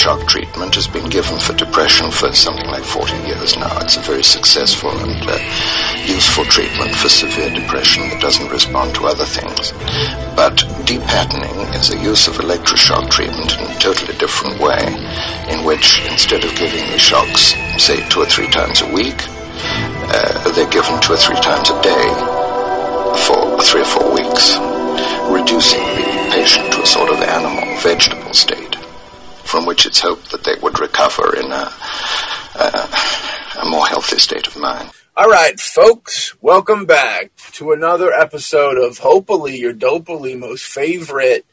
electroshock treatment has been given for depression for something like 40 years now. It's a very successful and uh, useful treatment for severe depression that doesn't respond to other things. But depatterning is a use of electroshock treatment in a totally different way, in which instead of giving the shocks, say, two or three times a week, uh, they're given two or three times a day for three or four weeks, reducing the patient to a sort of animal, vegetable state, from which it's hoped that they would recover in a, a, a more healthy state of mind. All right, folks, welcome back to another episode of hopefully your dopely most favorite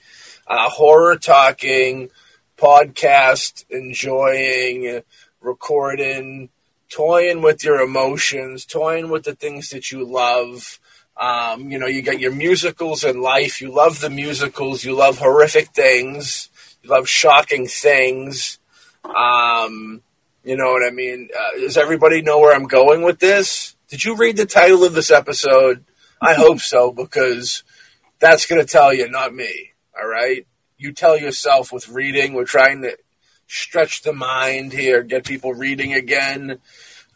uh, horror talking podcast, enjoying, recording, toying with your emotions, toying with the things that you love. Um, you know, you got your musicals in life. You love the musicals. You love horrific things. You love shocking things. Um, you know what I mean? Uh, does everybody know where I'm going with this? Did you read the title of this episode? I hope so, because that's going to tell you, not me. All right? You tell yourself with reading. We're trying to stretch the mind here, get people reading again,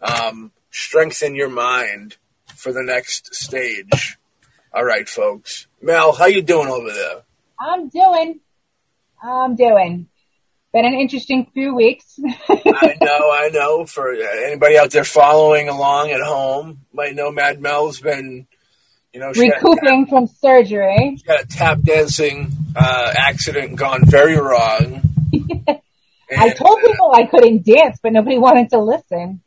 um, strengthen your mind for the next stage. All right, folks. Mel, how you doing over there? I'm doing. I'm doing. Been an interesting few weeks. I know, I know. For anybody out there following along at home, might know Mad Mel's been, you know, recouping from surgery. She had a tap dancing uh, accident gone very wrong. I told people I couldn't dance, but nobody wanted to listen.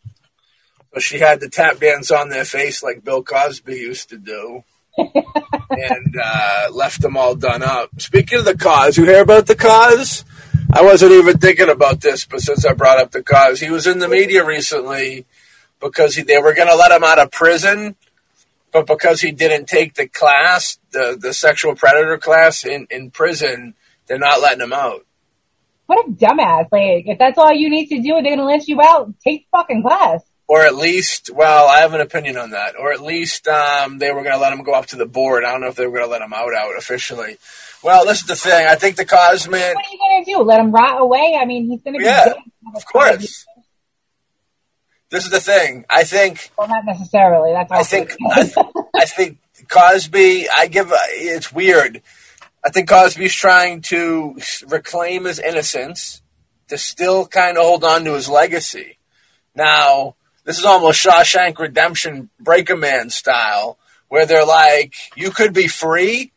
So she had the tap dance on their face like Bill Cosby used to do. And uh, left them all done up. Speaking of the Cos, you hear about the Cos? I wasn't even thinking about this, but since I brought up the Cos, he was in the media recently because he, they were going to let him out of prison, but because he didn't take the class, the, the sexual predator class in, in prison, they're not letting him out. What a dumbass. Like, if that's all you need to do they're going to let you out, take the fucking class or at least, well, I have an opinion on that. Or at least um, they were going to let him go up to the board. I don't know if they were going to let him out out officially. Well, this is the thing. I think the Cosman. What are you going to do? Let him rot away? I mean, he's going to be. Yeah, of course. This is the thing. I think. Well, not necessarily. That's. I think. I, th- I think Cosby. I give. It's weird. I think Cosby's trying to reclaim his innocence, to still kind of hold on to his legacy. Now, this is almost Shawshank Redemption Breaker Man style, where they're like, you could be free,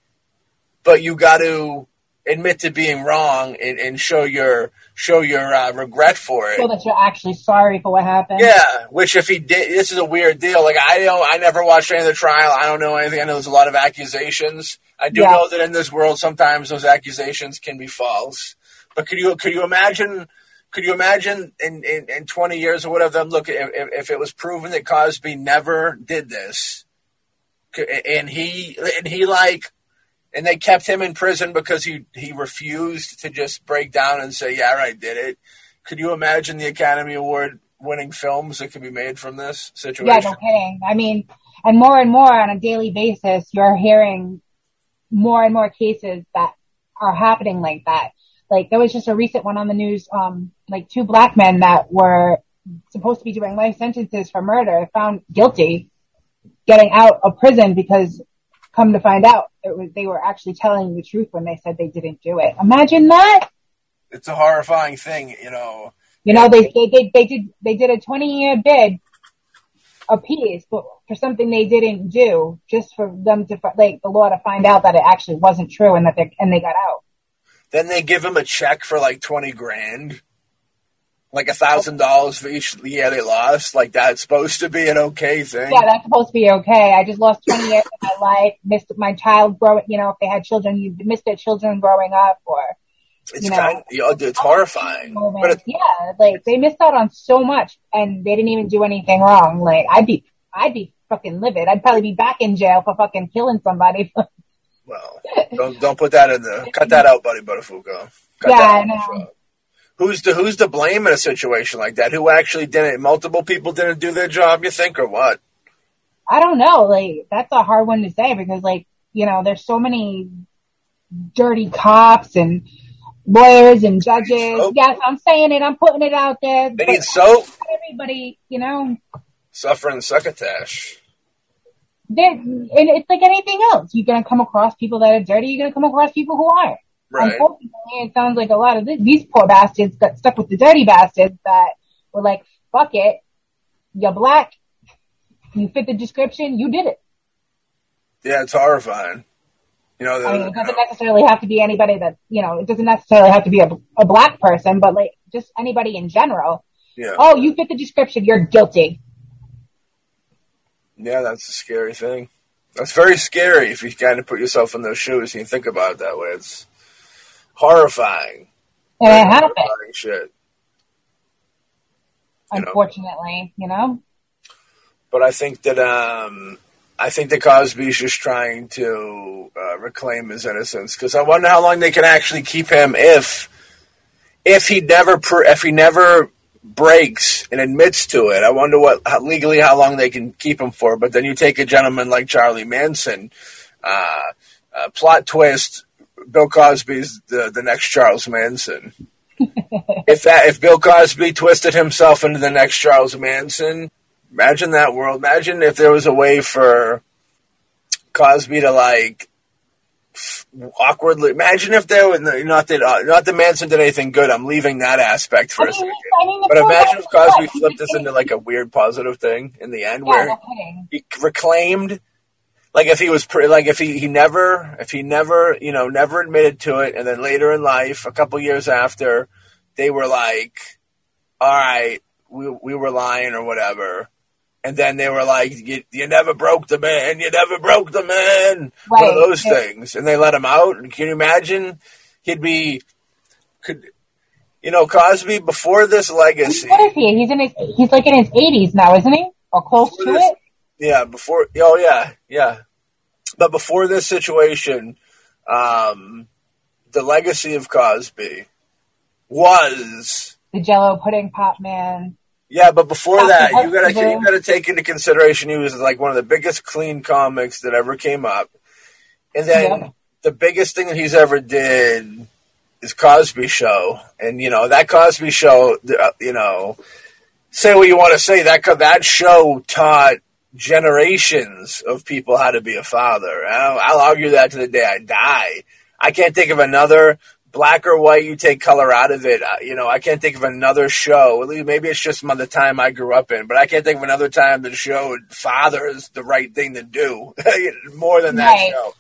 but you got to admit to being wrong and, and show your show your uh, regret for it. So that you're actually sorry for what happened. Yeah, which if he did, this is a weird deal. Like I don't, I never watched any of the trial. I don't know anything. I know there's a lot of accusations. I do yeah. know that in this world, sometimes those accusations can be false. But could you could you imagine could you imagine in, in, in 20 years or whatever them look if, if it was proven that Cosby never did this and he and he like and they kept him in prison because he he refused to just break down and say yeah I did it. Could you imagine the Academy Award winning films that could be made from this situation yeah no kidding. I mean and more and more on a daily basis you're hearing more and more cases that are happening like that. Like there was just a recent one on the news, um, like two black men that were supposed to be doing life sentences for murder found guilty, getting out of prison because come to find out it was, they were actually telling the truth when they said they didn't do it. Imagine that. It's a horrifying thing, you know. You know, they, they, they, they did, they did a 20 year bid a piece, but for something they didn't do, just for them to, like, the law to find out that it actually wasn't true and that they, and they got out. Then they give him a check for like twenty grand, like a thousand dollars for each year they lost. Like that's supposed to be an okay thing. Yeah, that's supposed to be okay. I just lost twenty years of my life, missed my child growing. You know, if they had children, you missed their children growing up, or it's you know, kind. Of, it's horrifying. But it's, yeah, like they missed out on so much, and they didn't even do anything wrong. Like I'd be, I'd be fucking livid. I'd probably be back in jail for fucking killing somebody. Well, don't don't put that in there. cut that out, buddy Buttafuoco. Cut yeah, I know. Who's the who's to blame in a situation like that? Who actually didn't? Multiple people didn't do their job. You think, or what? I don't know. Like that's a hard one to say because, like, you know, there's so many dirty cops and lawyers and judges. Soap. Yes, I'm saying it. I'm putting it out there. They need soap. everybody, you know, Suffering succotash. and it's like anything else. You're gonna come across people that are dirty. You're gonna come across people who aren't. Right. Unfortunately, it sounds like a lot of this, these poor bastards got stuck with the dirty bastards that were like, "Fuck it, you're black, you fit the description, you did it." Yeah, it's horrifying. You know, the, I mean, it doesn't necessarily have to be anybody that you know. It doesn't necessarily have to be a, a black person, but like just anybody in general. yeah. Oh, you fit the description, you're guilty. Yeah, that's a scary thing. That's very scary if you kind of put yourself in those shoes and you think about it that way. It's horrifying. And it happened, Horrifying shit. You know. unfortunately, you know. But I think that um, I think that Cosby's just trying to uh, reclaim his innocence because I wonder how long they can actually keep him if if he never if he never breaks and admits to it. I wonder what how, legally how long they can keep him for. But then you take a gentleman like Charlie Manson, uh, uh, plot twist. Bill Cosby's the, the next Charles Manson. if that if Bill Cosby twisted himself into the next Charles Manson, imagine that world. Imagine if there was a way for Cosby to like f- awkwardly. Imagine if there was not that uh, not that Manson did anything good. I'm leaving that aspect for I a mean, second. I mean, But imagine if Cosby flipped this into like a weird positive thing in the end, Yeah, where he reclaimed like if he was pre- like if he, he never if he never you know never admitted to it and then later in life a couple years after they were like all right we we were lying or whatever and then they were like you, you never broke the man you never broke the man one of those Yeah. things and they let him out and can you imagine he'd be could you know Cosby before this legacy What is he? He's in his, he's like in his 80s now, isn't he? Or close Before to this- it? Yeah, before. Oh, yeah, yeah. But before this situation, um, the legacy of Cosby was. The Jello pudding pop man. Yeah, but before that, you gotta you gotta take into consideration he was like one of the biggest clean comics that ever came up, and then Yeah. the biggest thing that he's ever did is Cosby Show, and you know that Cosby Show, uh, you know, say what you want to say that that show taught generations of people how to be a father. I'll, I'll argue that to the day I die. I can't think of another black or white. You take color out of it. You know, I can't think of another show. Maybe it's just the time I grew up in, but I can't think of another time that showed father is the right thing to do more than that Right. show.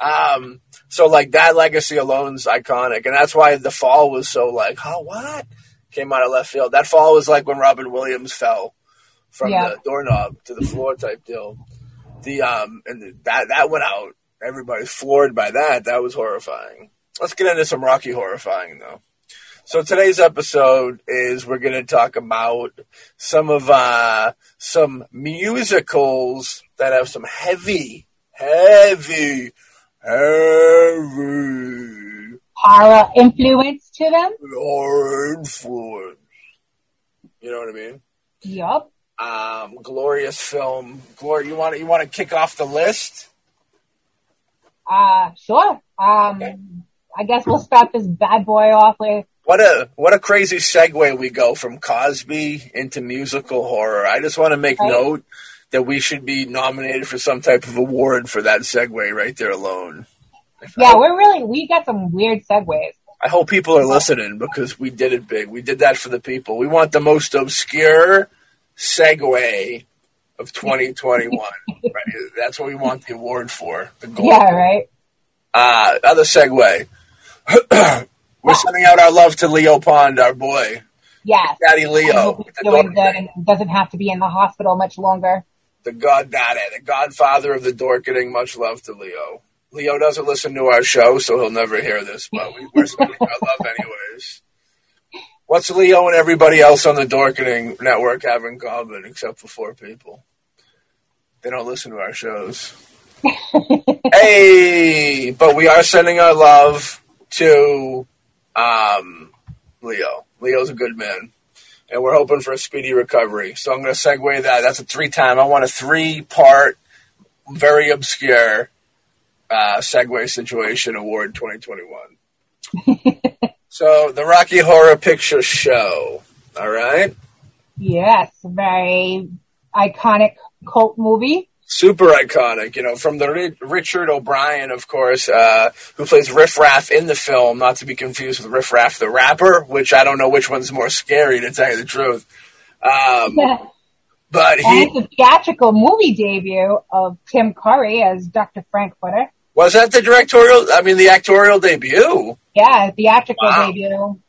Um, so like that legacy alone's iconic, and that's why the fall was so like, oh what came out of left field. That fall was like when Robin Williams fell from Yeah. the doorknob to the floor type deal. The um and the, that that went out. Everybody's floored by that. That was horrifying. Let's get into some Rocky horrifying though. So today's episode is we're going to talk about some of uh some musicals that have some heavy, heavy, heavy Horror influence to them? horror influence. You know what I mean? Yup. Um, glorious film. Glory, you want to, you want to kick off the list? Uh, sure. Um, I guess we'll start this bad boy off with, What a what a crazy segue we go from Cosby into musical horror. I just want to make Right. note that we should be nominated for some type of award for that segue right there alone. yeah, we're really, we got some weird segues. I hope people are listening because we did it big. We did that for the people. We want the most obscure segue of 2021. right? That's what we want the award for. The gold. Yeah, right? Uh, other segue. We're sending out our love to Leo Pond, our boy, Yes. Daddy Leo, he's doing good and doesn't have to be in the hospital much longer. the god daddy, the godfather of the dorkening. Much love to Leo. Leo doesn't listen to our show, so he'll never hear this, but we're sending our love anyways. What's Leo and everybody else on the Dorkening Network have in common, except for four people? They don't listen to our shows. hey, but we are sending our love to um, Leo. Leo's a good man, and we're hoping for a speedy recovery. So I'm going to segue that. That's a three time. I want a three part, very obscure uh, segue situation award 2021. So the Rocky Horror Picture Show. All right. Yes, very iconic cult movie. Super iconic, you know, from the Ri- Richard O'Brien, of course, uh, who plays Riff Raff in the film, not to be confused with Riff Raff the rapper, which I don't know which one's more scary, to tell you the truth. Um, but he it's a theatrical movie debut of Tim Curry as Dr. Frank Frankfurter. Was that the directorial, I mean, the actorial debut, Yeah, theatrical Wow. debut,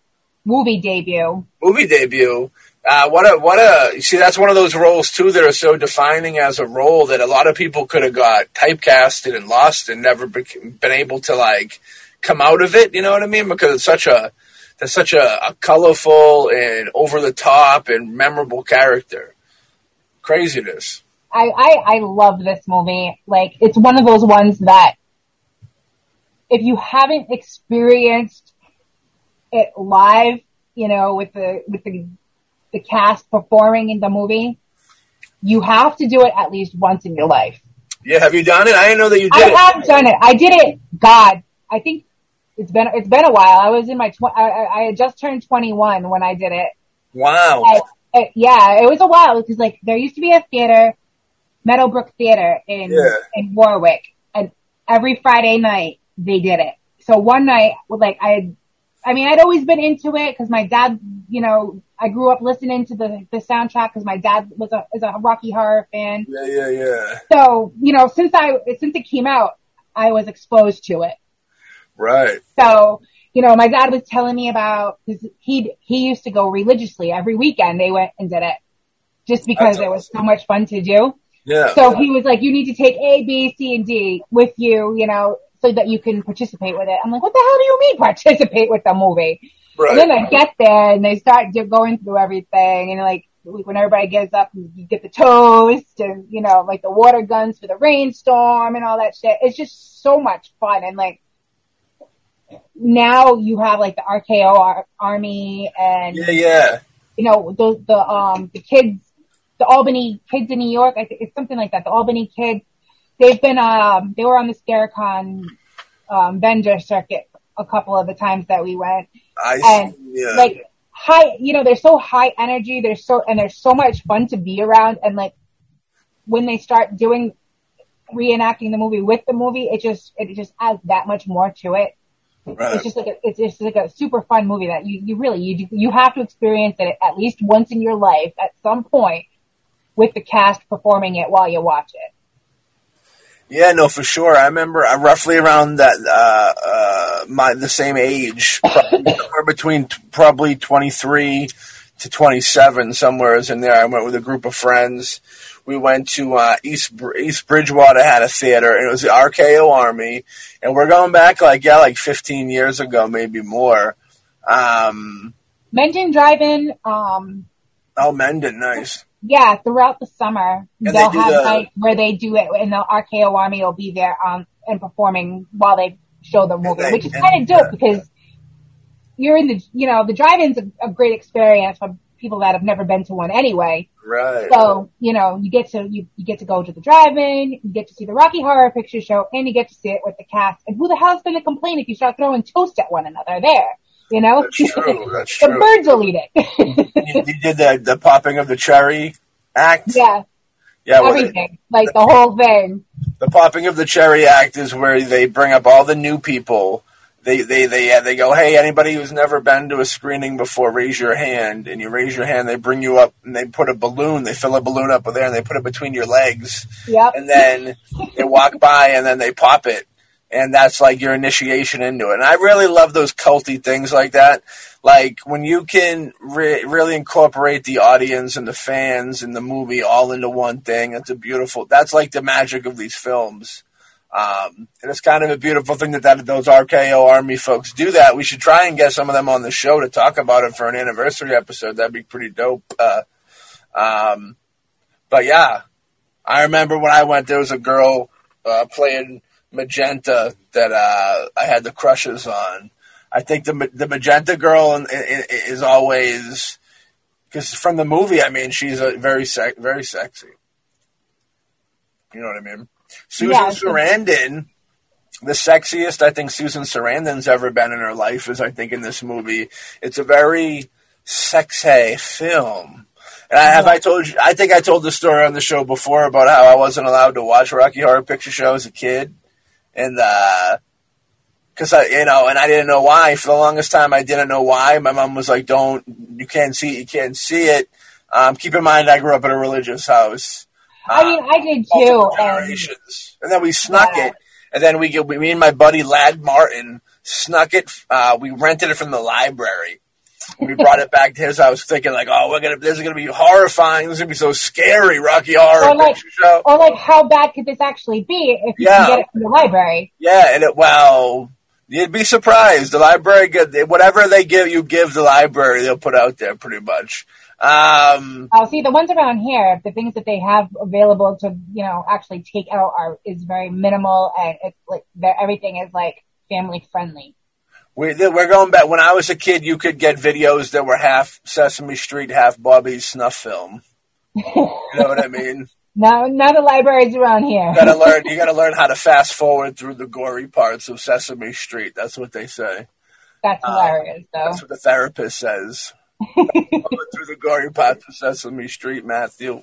movie debut. movie debut. Uh, what a what a you see that's one of those roles too that are so defining as a role that a lot of people could have got typecasted and lost and never bec been able to like come out of it. You know what I mean? Because it's such a that's such a, a colorful and over the top and memorable character. Craziness. I, I, I love this movie. Like, it's one of those ones that if you haven't experienced it live, you know, with the, with the, the cast performing in the movie, you have to do it at least once in your life. Yeah, have you done it? I didn't know that you I did it. have done it. I did it. God, I think it's been, it's been a while. I was in my, tw- I, I I had just turned 21 when I did it. Wow. I- yeah, it was a while because like there used to be a theater, Meadowbrook Theater in Yeah. in Warwick, and every Friday night they did it. So one night, like I, had, I mean, I'd always been into it because my dad, you know, I grew up listening to the the soundtrack because my dad was a is a Rocky Horror fan. Yeah, yeah, yeah. So you know, since I since it came out, I was exposed to it. Right. So, you know, my dad was telling me about, cause he, he used to go religiously every weekend. They went and did it just because That's it was so much fun to do. Yeah. So he was like, you need to take A, B, C, and D with you, you know, so that you can participate with it. I'm like, what the hell do you mean participate with the movie? right. And then I get there and they start going through everything and like, when everybody gets up you get the toast and, you know, like the water guns for the rainstorm and all that shit. It's just so much fun. And like, now you have like the RKO army and, yeah, yeah. you know, the, the, um, the kids, the Albany kids in New York. I think it's something like that. The Albany kids, they've been, um, they were on the Scarecon, um, vendor circuit a couple of the times that we went I and see. Yeah. like high, you know, they're so high energy. They're so, and they're so much fun to be around. And like when they start doing, reenacting the movie with the movie, it just, it just adds that much more to it. right. It's just like a, it's just like a super fun movie that you, you really, you, you have to experience it at least once in your life at some point with the cast performing it while you watch it. Yeah, no, for sure. I remember uh, roughly around that, uh, uh, my, the same age, somewhere between t- probably 23 to 27, somewhere is in there. I went with a group of friends. We went to, uh, East, Br- East Bridgewater had a theater and it was the RKO Army. And we're going back like, yeah, like 15 years ago, maybe more. Um, Mendon Drive-In, um, oh, Mendon, nice. Yeah, throughout the summer, they they'll do have the- nights where they do it and the RKO Army will be there, um, and performing while they show the movie, they- which is kind of dope yeah. because you're in the, you know, the drive-in's a, a great experience for people that have never been to one anyway. Right. So, you know, you get to, you, you get to go to the drive-in, you get to see the Rocky Horror Picture Show, and you get to see it with the cast. And who the hell's gonna complain if you start throwing toast at one another there? You know? That's true. That's the true. birds will eat it. you, you did the, the popping of the cherry act? yeah, Yeah, where they- everything. Like the whole thing. the popping of the cherry act is where they bring up all the new people. They they they uh, they go, hey, anybody who's never been to a screening before, raise your hand. And you raise your hand, they bring you up, and they put a balloon. They fill a balloon up with air, and they put it between your legs. Yep. And then they walk by, and then they pop it, and that's like your initiation into it. And I really love those culty things like that. Like when you can re- really incorporate the audience and the fans and the movie all into one thing. It's a beautiful. That's like the magic of these films. Um, and it's kind of a beautiful thing that, that those RKO Army folks do that. We should try and get some of them on the show to talk about it for an anniversary episode. That'd be pretty dope. Uh, um, but yeah, I remember when I went, there was a girl uh, playing magenta that uh, I had the crushes on. I think the the magenta girl in, in, is always because from the movie. I mean, she's a very very sexy. You know what I mean? Susan Yeah, Sarandon the sexiest I think Susan Sarandon's ever been in her life is I think in this movie. It's a very sexy film. And I, have I told you? I think I told the story on the show before about how I wasn't allowed to watch Rocky Horror Picture Show as a kid, and because I, you know, and I didn't know why. For the longest time, I didn't know why. My mom was like, "Don't, you can't see it, you can't see it." Um, keep in mind, I grew up in a religious house. I mean, I did too. Generations, and, and then we snuck yeah. it, and then we, we, me and my buddy Lad Martin snuck it. Uh, we rented it from the library we brought it back to his, I was thinking like, oh, we're gonna, this is gonna be horrifying. This is gonna be so scary, Rocky Horror or like, Show. Or like, how bad could this actually be if you yeah. can get it from the library? Yeah, and it, well, you'd be surprised. The library, whatever they give you, give the library. They'll put out there pretty much. Um, oh, see, the ones around here, the things that they have available to, you know, actually take out are is very minimal, and it's like everything is like family friendly. We, we're going back. When I was a kid, you could get videos that were half Sesame Street, half Bobby's snuff film. You know what I mean? No, none of libraries around here. You gotta learn. You gotta learn how to fast forward through the gory parts of Sesame Street. That's what they say. That's uh, hilarious, though. That's what the therapist says. through the gory parts of Sesame Street, Matthew.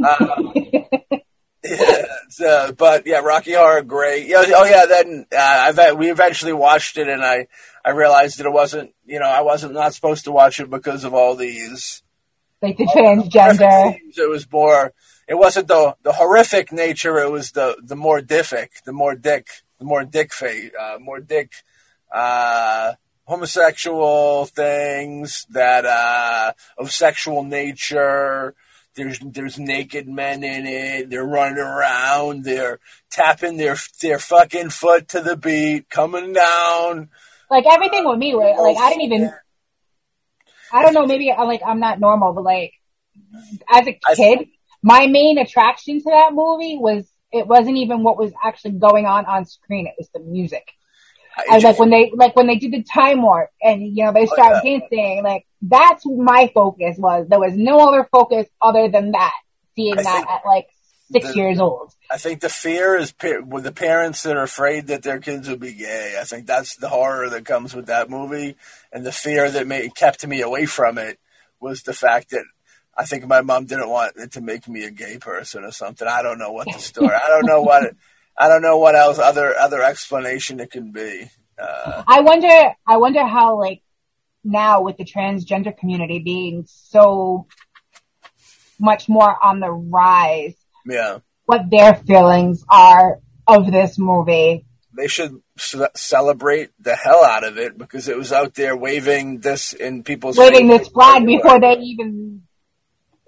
Uh, yeah, uh, but yeah, Rocky Horror, great. Yeah, oh yeah. Then uh, I've we eventually watched it, and I I realized that it wasn't you know I wasn't not supposed to watch it because of all these like the transgender. It was more. It wasn't the the horrific nature. It was the the more diffic, the more dick, the more dick face, uh, more dick. Uh, homosexual things that uh, of sexual nature there's there's naked men in it. They're running around. They're tapping their their fucking foot to the beat, coming down. Like everything with me, oh, like I didn't even. I don't know. Maybe I'm like I'm not normal, but like as a kid, my main attraction to that movie was it wasn't even what was actually going on on screen. It was the music. I was like when they like when they did the time warp and you know they start oh, yeah. dancing. Like that's my focus was. There was no other focus other than that. Seeing I that at like six the, years old. I think the fear is with the parents that are afraid that their kids will be gay. I think that's the horror that comes with that movie, and the fear that made, kept me away from it was the fact that I think my mom didn't want it to make me a gay person or something. I don't know what the story. I don't know what. It, I don't know what else other other explanation it can be. Uh, I wonder. I wonder how like now with the transgender community being so much more on the rise. Yeah. What their feelings are of this movie. They should c- celebrate the hell out of it because it was out there waving this in people's waving this flag before they even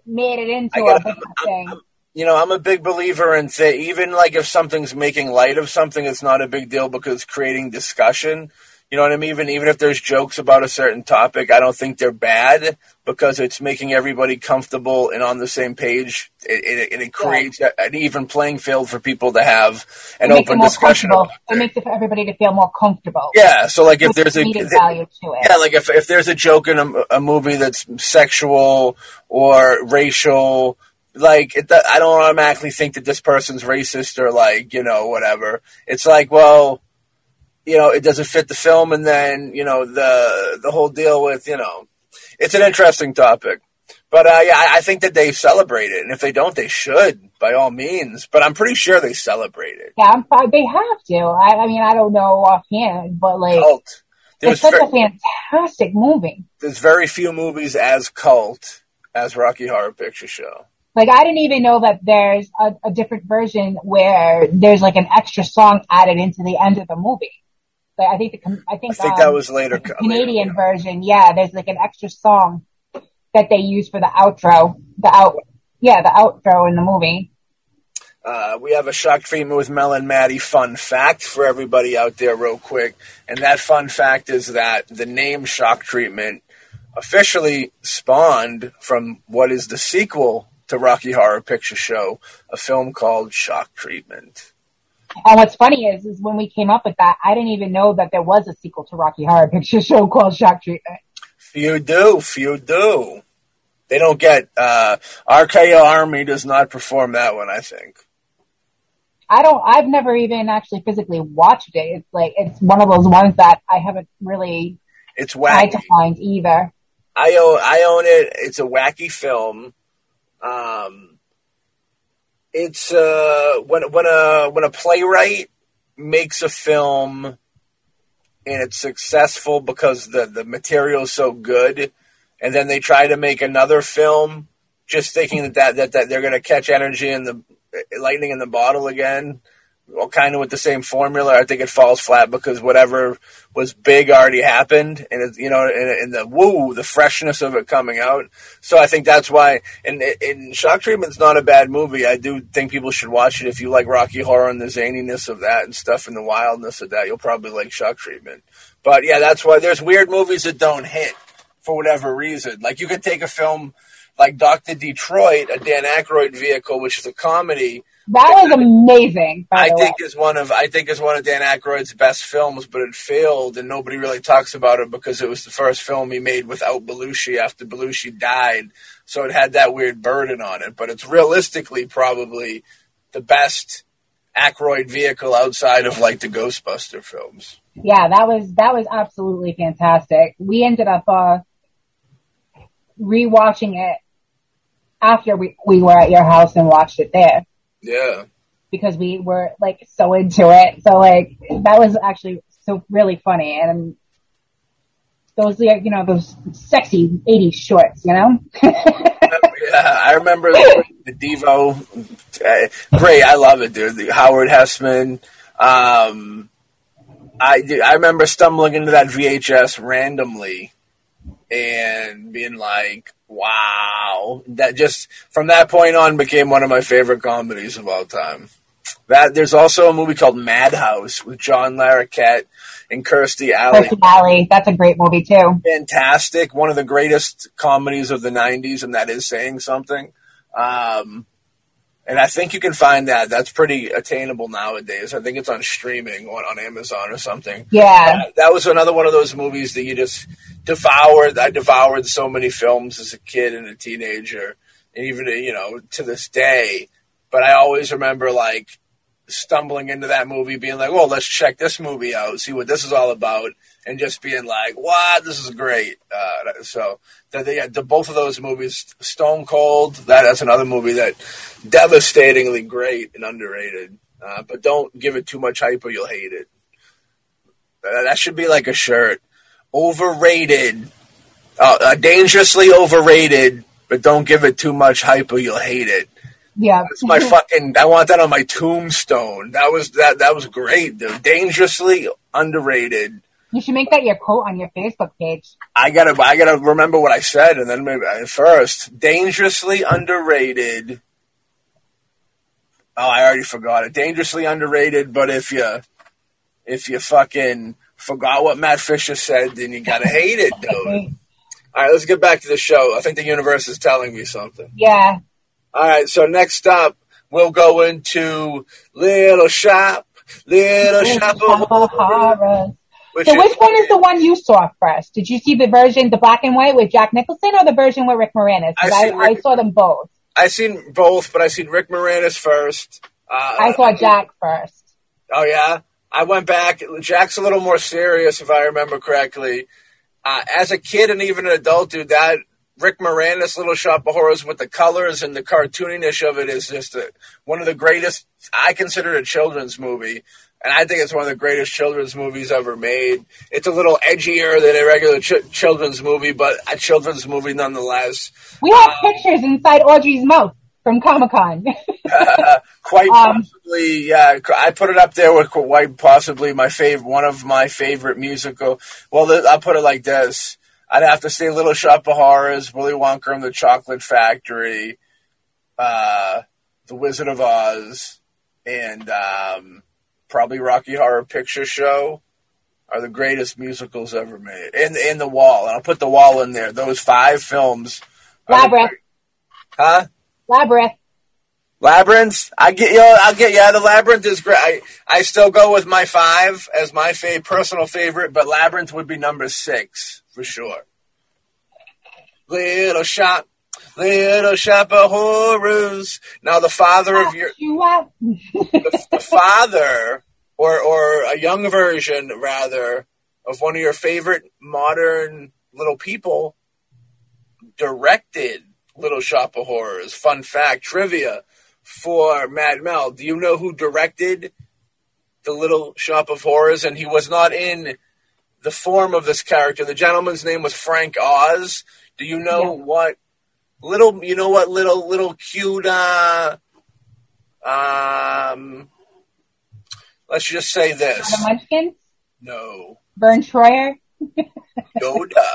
made it into a thing. I'm, you know, I'm a big believer in say even like if something's making light of something, it's not a big deal because it's creating discussion. You know what I mean? Even even if there's jokes about a certain topic, I don't think they're bad because it's making everybody comfortable and on the same page. It, it, and it creates yeah. an even playing field for people to have an it open discussion. It makes it for everybody to feel more comfortable. Yeah. So like if there's a value to it. yeah, like if if there's a joke in a, a movie that's sexual or racial like it, I don't automatically think that this person's racist or like you know whatever. It's like well, you know, it doesn't fit the film, and then you know the the whole deal with you know, it's an interesting topic. But uh, yeah, I, I think that they celebrate it, and if they don't, they should by all means. But I'm pretty sure they celebrate it. Yeah, I'm, they have to. I, I mean, I don't know offhand, but like. Cult. It's such a fantastic movie. There's very few movies as cult as Rocky Horror Picture Show. Like I didn't even know that there's a, a different version where there's like an extra song added into the end of the movie. Like I think the I think, I think um, that was later. Canadian later, yeah. version, yeah. There's like an extra song that they use for the outro. The out, yeah, the outro in the movie. Uh, we have a shock treatment with Mel and Maddie fun fact for everybody out there, real quick. And that fun fact is that the name shock treatment officially spawned from what is the sequel to Rocky Horror Picture Show, a film called Shock Treatment. And what's funny is, is when we came up with that, I didn't even know that there was a sequel to Rocky Horror Picture Show called Shock Treatment. Few do, few do. They don't get, uh, RKO Army does not perform that one, I think. I don't. I've never even actually physically watched it. It's like it's one of those ones that I haven't really It's tried wacky. to find either. I own I own it. It's a wacky film. Um, it's uh when when a when a playwright makes a film and it's successful because the the material is so good, and then they try to make another film just thinking that that that, that they're going to catch energy in the lightning in the bottle again. Well, kind of with the same formula. I think it falls flat because whatever was big already happened, and it's you know, and, and the woo, the freshness of it coming out. So I think that's why. And, and Shock Treatment's not a bad movie. I do think people should watch it if you like Rocky Horror and the zaniness of that and stuff and the wildness of that. You'll probably like Shock Treatment. But yeah, that's why there's weird movies that don't hit for whatever reason. Like you could take a film like Doctor Detroit, a Dan Aykroyd vehicle, which is a comedy. That was amazing. By I the way. think is one of I think is one of Dan Aykroyd's best films, but it failed, and nobody really talks about it because it was the first film he made without Belushi after Belushi died, so it had that weird burden on it. But it's realistically probably the best Aykroyd vehicle outside of like the Ghostbuster films. yeah, that was that was absolutely fantastic. We ended up uh rewatching it after we we were at your house and watched it there Yeah, because we were like so into it. So like that was actually so really funny and those like, you know those sexy 80s shorts, you know? yeah. I remember the, the Devo. Uh, great, I love it, dude. The Howard Hesseman. Um, I I remember stumbling into that VHS randomly and being like, "Wow!" That just from that point on became one of my favorite comedies of all time. That there's also a movie called Madhouse with John Larroquette and Kirstie Alley. Kirstie Alley, that's a great movie too. Fantastic, one of the greatest comedies of the '90s, and that is saying something. Um, and I think you can find that. That's pretty attainable nowadays. I think it's on streaming on, on Amazon or something. Yeah. That, that was another one of those movies that you just devoured. I devoured so many films as a kid and a teenager, and even you know to this day. But I always remember like stumbling into that movie, being like, "Well, let's check this movie out, see what this is all about," and just being like, "Wow, This is great." Uh, so the, the, the both of those movies, Stone Cold, that that's another movie that devastatingly great and underrated. Uh, but don't give it too much hype or you'll hate it. Uh, that should be like a shirt. Overrated, uh, uh, dangerously overrated, but don't give it too much hype or you'll hate it. Yeah. That's my fucking. I want that on my tombstone. That was that. That was great, dude. Dangerously underrated. You should make that your quote on your Facebook page. I gotta. I gotta remember what I said, and then maybe uh, first. Dangerously underrated. Oh, I already forgot it. Dangerously underrated, but if you, if you fucking forgot what Matt Fisher said, then you gotta hate it, dude. All right, let's get back to the show. I think the universe is telling me something. Yeah. All right, so next up, we'll go into Little Shop, Little Shop of Horrors, which So is- which one is the one you saw first? Did you see the version, the black and white with Jack Nicholson or the version with Rick Moranis? I I, see I, saw them both. I seen both, but I seen Rick Moranis first. Uh, I saw Jack first. Oh yeah, I went back. Jack's a little more serious, if I remember correctly. Uh, as a kid and even an adult, dude, that Rick Moranis' Little Shop of Horrors with the colors and the cartooniness of it is just a, one of the greatest. I consider it a children's movie, and I think it's one of the greatest children's movies ever made. It's a little edgier than a regular ch- children's movie, but a children's movie nonetheless. We have pictures inside Audrey's mouth from Comic Con. quite Um, possibly, yeah. I put it up there with quite possibly my favorite, one of my favorite musical. Well, I'll put it like this: I'd have to say Little Shop of Horrors, Willy Wonka and the Chocolate Factory, uh, The Wizard of Oz, and um, probably Rocky Horror Picture Show. Are the greatest musicals ever made, and in the Wall. And I'll put the Wall in there. Those five films. Labyrinth. Huh? Labyrinth. Labyrinth, I get you. I'll get yeah. The Labyrinth is great. I, I still go with my five as my fa- personal favorite, but Labyrinth would be number six for sure. Little shop, Little Shop of Horrors. Now the father of your You the, the father or or a young version rather of one of your favorite modern little people directed Little Shop of Horrors. Fun fact, trivia for Mad Mel. Do you know who directed the Little Shop of Horrors? And he was not in the form of this character. The gentleman's name was Frank Oz. Do you know Yeah. what little? You know what little little cute? Uh, um, let's just say this. The Munchkins? No, Vern Troyer? Yoda.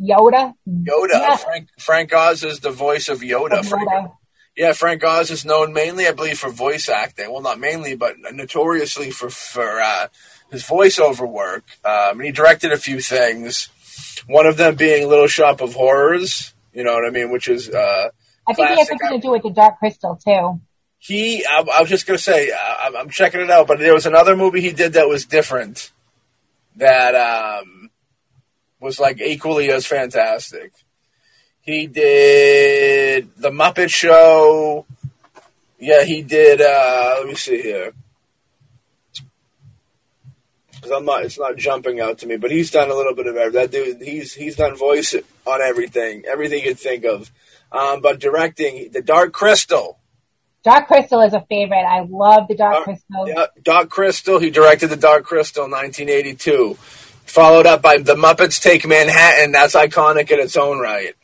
Yoda? Yoda. Yeah. Frank Frank Oz is the voice of Yoda. Frank, Yoda. yeah, Frank Oz is known mainly, I believe, for voice acting. Well, not mainly, but notoriously for for uh, his voiceover work. Um, and he directed a few things. One of them being Little Shop of Horrors. You know what I mean? Which is uh, I think he has something to do with the Dark Crystal too. he. I, I was just gonna say I, I'm- I'm checking it out, but there was another movie he did that was different. That um, was like equally as fantastic. He did the Muppet Show. Yeah, he did. Uh, let me see here. Because I'm not, it's not jumping out to me, but he's done a little bit of everything. That dude, he's he's done voice on everything, everything you would think of. Um, but directing the Dark Crystal, Dark Crystal is a favorite. I love the Dark Dark- Crystal. yeah, Dark Crystal. He directed the Dark Crystal, in 1982. Followed up by The Muppets Take Manhattan. That's iconic in its own right.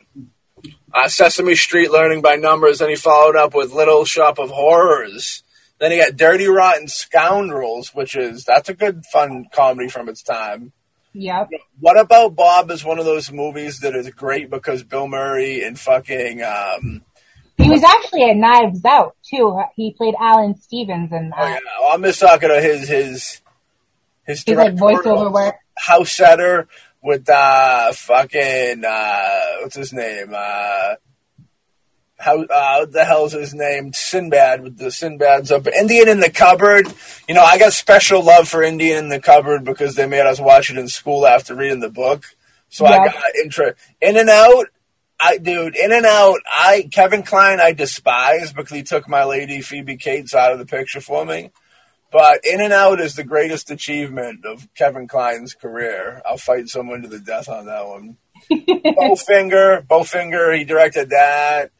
Uh, Sesame Street, Learning by Numbers. Then he followed up with Little Shop of Horrors. Then he got Dirty Rotten Scoundrels, which is that's a good fun comedy from its time. Yep. What about Bob is one of those movies that is great because Bill Murray and fucking um, He was actually at Knives Out too. He played Alan Stevens and uh, oh yeah, well, I'm just talking about his his his his like voiceover work. House setter with uh fucking uh what's his name? Uh how uh what the hell's his name? Sinbad with the Sinbad's up. Indian in the cupboard. You know I got special love for Indian in the cupboard because they made us watch it in school after reading the book. So I got intro in and out I dude in and out I Kevin Kline I despise because he took my lady Phoebe Cates out of the picture for me but In and Out is the greatest achievement of Kevin Kline's career. I'll fight someone to the death on that one. Bowfinger, Bowfinger, he directed that.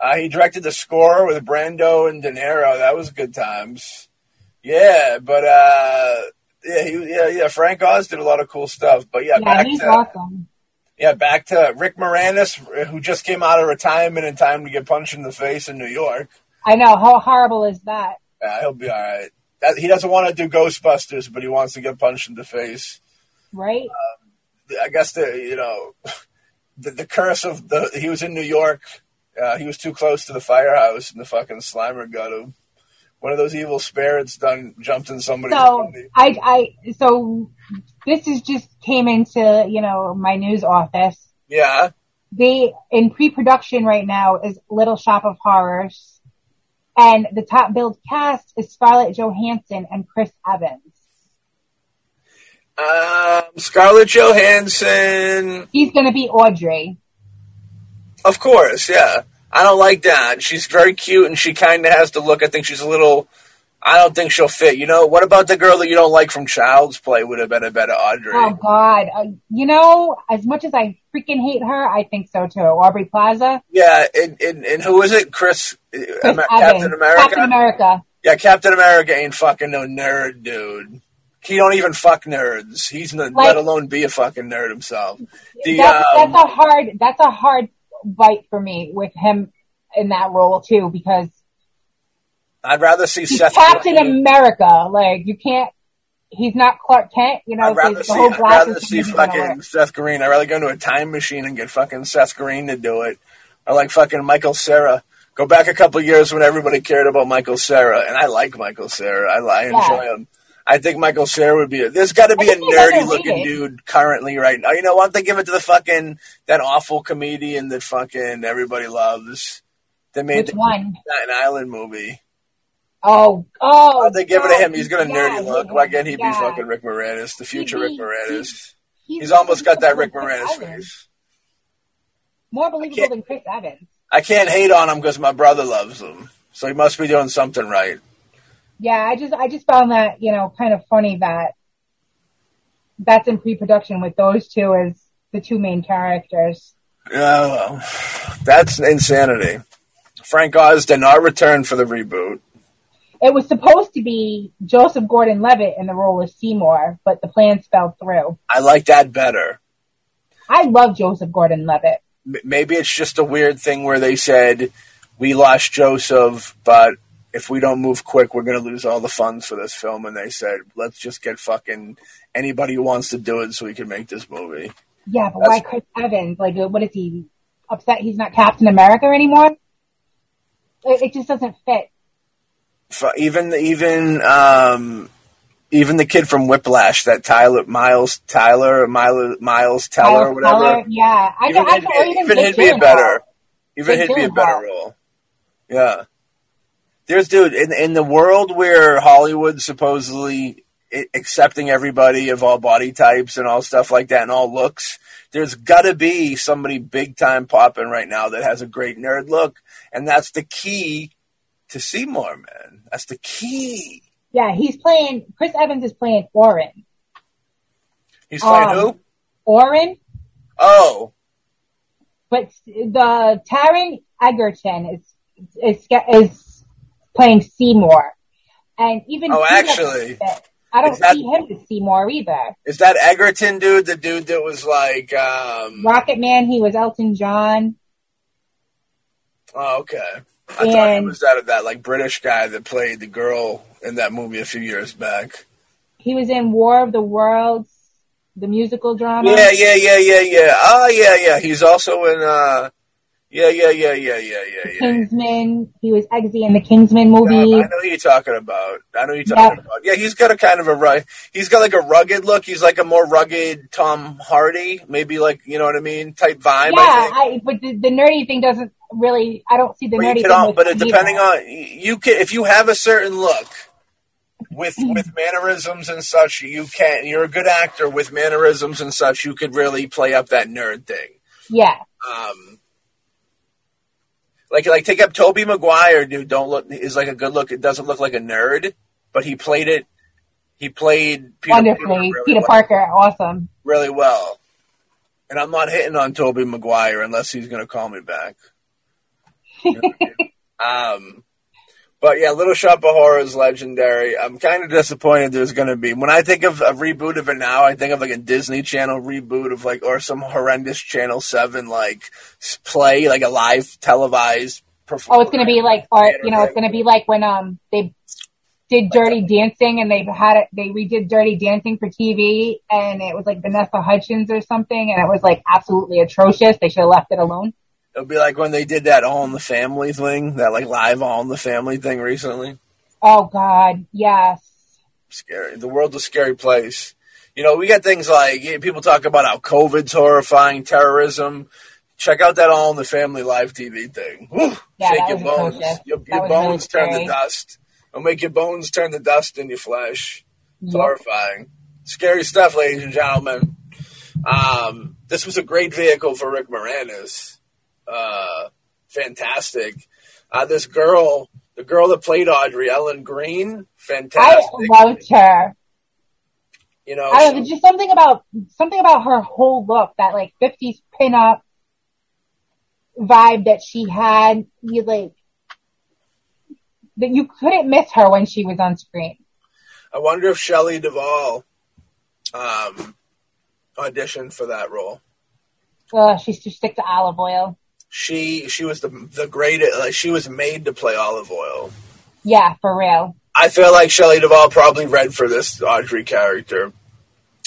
Uh, he directed the score with Brando and De Niro. That was good times. Yeah, but uh, yeah, he, yeah, yeah. Frank Oz did a lot of cool stuff. But yeah, Yeah, back he's to awesome. yeah, back to Rick Moranis, who just came out of retirement in time to get punched in the face in New York. I know how horrible is that. Yeah, he'll be all right. That, he doesn't want to do Ghostbusters, but he wants to get punched in the face. Right? I guess the you know the, the curse of the he was in New York. Uh, he was too close to the firehouse, and the fucking Slimer got him. One of those evil spirits done jumped in somebody's So body. I, I, so this is just came into you know my news office. Yeah, They in pre-production right now is Little Shop of Horrors, and the top billed cast is Scarlett Johansson and Chris Evans. um, Scarlett Johansson. He's gonna be Audrey. Of course, yeah. I don't like that. She's very cute, and she kind of has to look. I think she's a little. I don't think she'll fit. You know, what about the girl that you don't like from Child's Play? Would have been a better Audrey. Oh God, uh, you know, as much as I freaking hate her, I think so too. Aubrey Plaza, Yeah, and, and, and who is it? Chris, uh, Chris Amer- Captain America. Captain America. Yeah, Captain America ain't fucking no nerd, dude. He don't even fuck nerds. He's no, Like- let alone be a fucking nerd himself. The that's, um, that's a hard. That's a hard bite for me with him in that role too, because I'd rather see he's Seth. Captain. America. Like you can't. He's not Clark Kent. You know, I'd rather the see. whole I'd rather see thing isn't gonna fucking. Seth Green. I'd rather go into a time machine and get fucking Seth Green to do it, or like fucking Michael Cera. Go back a couple years when everybody cared about Michael Cera, and I like Michael Cera. I, I enjoy Yeah. him. I think Michael Cera would be. A, there's got to be a nerdy looking dude currently right now. You know, why don't they give it to the fucking that awful comedian that fucking everybody loves? They made Which the one? Staten Island movie. Oh, oh. They give it to him? he's going to nerdy look. Why can't he be yeah. fucking Rick Moranis, the future He- Rick Moranis? He's, He's almost got that Rick Moranis face. More believable than Chris Evans. I can't hate on him because my brother loves him, so he must be doing something right. Yeah, I just I just found that you know kind of funny that that's in pre-production with those two as the two main characters. Yeah, well, that's insanity. Frank Oz did not return for the reboot. It was supposed to be Joseph Gordon-Levitt in the role of Seymour, but the plans fell through. I like that better. I love Joseph Gordon-Levitt. M- Maybe it's just a weird thing where they said we lost Joseph, but if we don't move quick, we're going to lose all the funds for this film. And they said, let's just get fucking anybody who wants to do it so we can make this movie. Yeah, but That's- why Chris Evans? Like, what is he upset? He's not Captain America anymore. It, it just doesn't fit. Even even um, even the kid from Whiplash, that Tyler Miles Tyler Miles Miles Teller whatever. Teller, yeah, I, even I, be- even even he'd be a better, even he'd be a better role. Yeah, there's dude in in the world where Hollywood supposedly accepting everybody of all body types and all stuff like that and all looks. There's got to be somebody big time popping right now that has a great nerd look, and that's the key to Seymour, man. That's the key. Yeah, he's playing. Chris Evans is playing Orin. He's playing Um, who? Orin, Oh, but the Taron Egerton is is is playing Seymour, and even Oh, actually. I don't that- see him as Seymour either. is that Egerton dude? The dude that was like, um, Rocket Man, he was Elton John. Oh, okay. I thought he was that of that like British guy that played the girl in that movie a few years back. He was in War of the Worlds, the musical drama. Yeah, yeah, yeah, yeah, yeah. Oh, yeah, yeah. He's also in. uh Yeah, yeah, yeah, yeah, yeah, yeah, yeah. Kingsman. He was Eggsy in the Kingsman Yeah, movie. I know who you're talking about. I know who you're talking Yeah. about. Yeah, he's got a kind of a ru- he's got like a rugged look. He's like a more rugged Tom Hardy, maybe like you know what I mean, type vibe. yeah, I. I, but the, the nerdy thing doesn't really. I don't see the But, nerdy you thing. can all, but it, depending on you can if you have a certain look with with mannerisms and such, you can. You're a good actor with mannerisms and such. You could really play up that nerd thing. Yeah, Um, like like take up Tobey Maguire, dude. Don't look is like a good look. It doesn't look like a nerd, but he played it. He played Peter wonderfully. Parker really Peter well, Parker, awesome. really well. And I'm not hitting on Tobey Maguire unless he's going to call me back. You know what I mean? Um, but yeah, Little Shop of Horror is legendary. I'm kind of disappointed there's going to be. When I think of a reboot of it now, I think of like a Disney Channel reboot of like, or some horrendous Channel 7 like play, like a live televised Oh, it's gonna be like, or you know, it's gonna be like when um they did Dirty Dancing and they had it. They redid Dirty Dancing for TV, and it was like Vanessa Hudgens or something, and it was like absolutely atrocious. They should have left it alone. It'll be like when they did that All in the Family thing, that like live All in the Family thing recently. Oh God, yes. scary. The world's a scary place. You know, we got things like yeah, people talk about how COVID's horrifying, terrorism. Check out that All in the Family live TV thing. Whew, Yeah, shake your bones. atrocious. Your, your was really bones turn to dust. It'll make your bones turn to dust in your flesh. It's Yep. horrifying. Scary stuff, ladies and gentlemen. Um, this was a great vehicle for Rick Moranis. Uh, fantastic. Uh, this girl, the girl that played Audrey, Ellen Greene, fantastic. I loved her. you know, I know, just something about something about her whole look, that like 50s pinup vibe that she had. You like that you couldn't miss her when she was on screen. I wonder if Shelley Duvall um, auditioned for that role. Ugh, she's too stick to Olive Oyl. She she was the the greatest. Like she was made to play Olive Oyl. Yeah, for real. I feel like Shelley Duvall probably read for this Audrey character.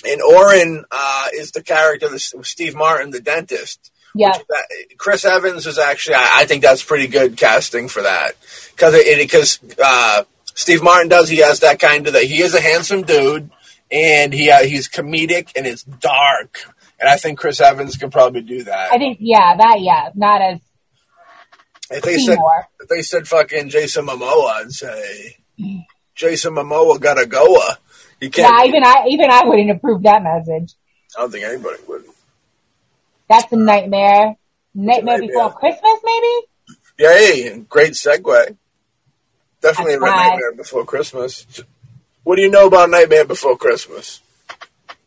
And Orin uh, is the character, the, Steve Martin, the dentist. Yeah, That, Chris Evans is actually, I, I think that's pretty good casting for that because it because uh, Steve Martin does he has that kind of that he is a handsome dude and he uh, he's comedic and it's dark and I think Chris Evans can probably do that. I think yeah, that yeah, not as if they said if they said fucking Jason Momoa, I'd say Jason Momoa got a Goa, He can't. Yeah, even I even I wouldn't approve that message. I don't think anybody would. That's a nightmare. Nightmare Before Christmas, maybe? Yeah, hey, great segue. Definitely That's right. Nightmare Before Christmas. What do you know about Nightmare Before Christmas?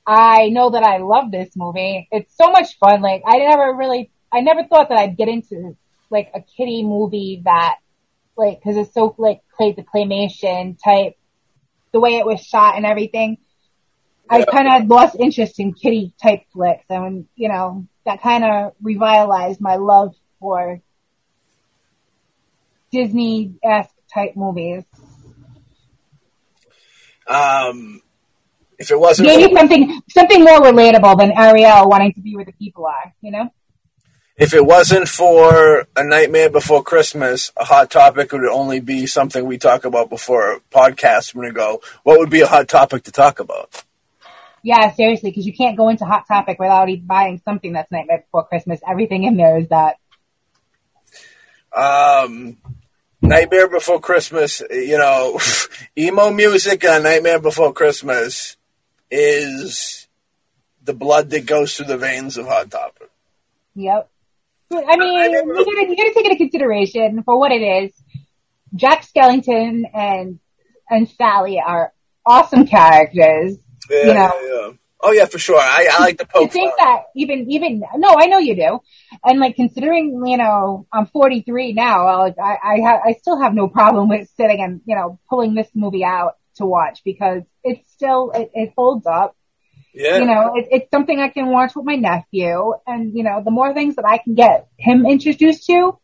I know that I love this movie. It's so much fun. Like I never really, I never thought that I'd get into like a kiddie movie that, like, cause it's so like clay the claymation type, the way it was shot and everything. I kind of had lost interest in kiddie type flicks, and you know that kind of revitalized my love for Disney esque type movies. Um, if it wasn't Maybe for, something something more relatable than Ariel wanting to be where the people are. You know. if it wasn't for a Nightmare Before Christmas, a hot topic would only be something we talk about before a podcast. Gonna go. What would be a hot topic to talk about? Yeah, seriously, because you can't go into Hot Topic without buying something that's Nightmare Before Christmas. Everything in there is that. Um, Nightmare Before Christmas, you know, emo music on Nightmare Before Christmas is the blood that goes through the veins of Hot Topic. Yep. I mean, you gotta, you gotta take into consideration for what it is. Jack Skellington and and Sally are awesome characters. Yeah, You know. yeah, yeah. Oh yeah, for sure. I, I like the To poke think fun. that even even no, I know you do, and like considering you know I'm 43 now, i like I I, ha- I still have no problem with sitting and you know pulling this movie out to watch because it's still it, it holds up. Yeah, you know, it, it's something I can watch with my nephew, and you know, the more things that I can get him introduced to,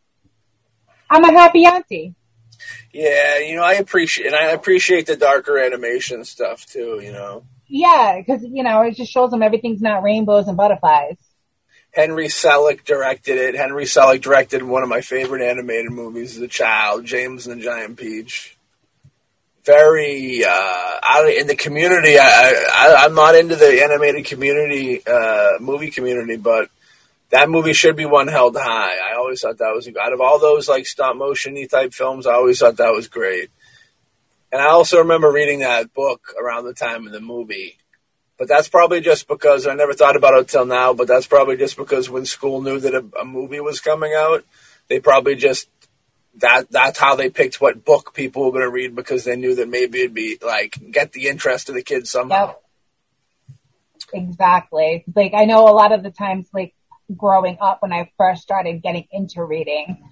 I'm a happy auntie. yeah. You know, I appreciate and I appreciate the darker animation stuff too. You know, Yeah, because you know, it just shows them everything's not rainbows and butterflies. Henry Selick directed it. Henry Selick directed one of my favorite animated movies as a child, James and the Giant Peach. Very uh, out in the community. I, I I'm not into the animated community uh, movie community, but that movie should be one held high. I always thought that was out of all those like stop motiony type films. I always thought that was great. And I also remember reading that book around the time of the movie. But that's probably just because I never thought about it till now. But that's probably just because when school knew that a, a movie was coming out, they probably just that that's how they picked what book people were going to read because they knew that maybe it'd be like get the interest of the kids somehow. Yep. Exactly. Like I know a lot of the times, like growing up when I first started getting into reading,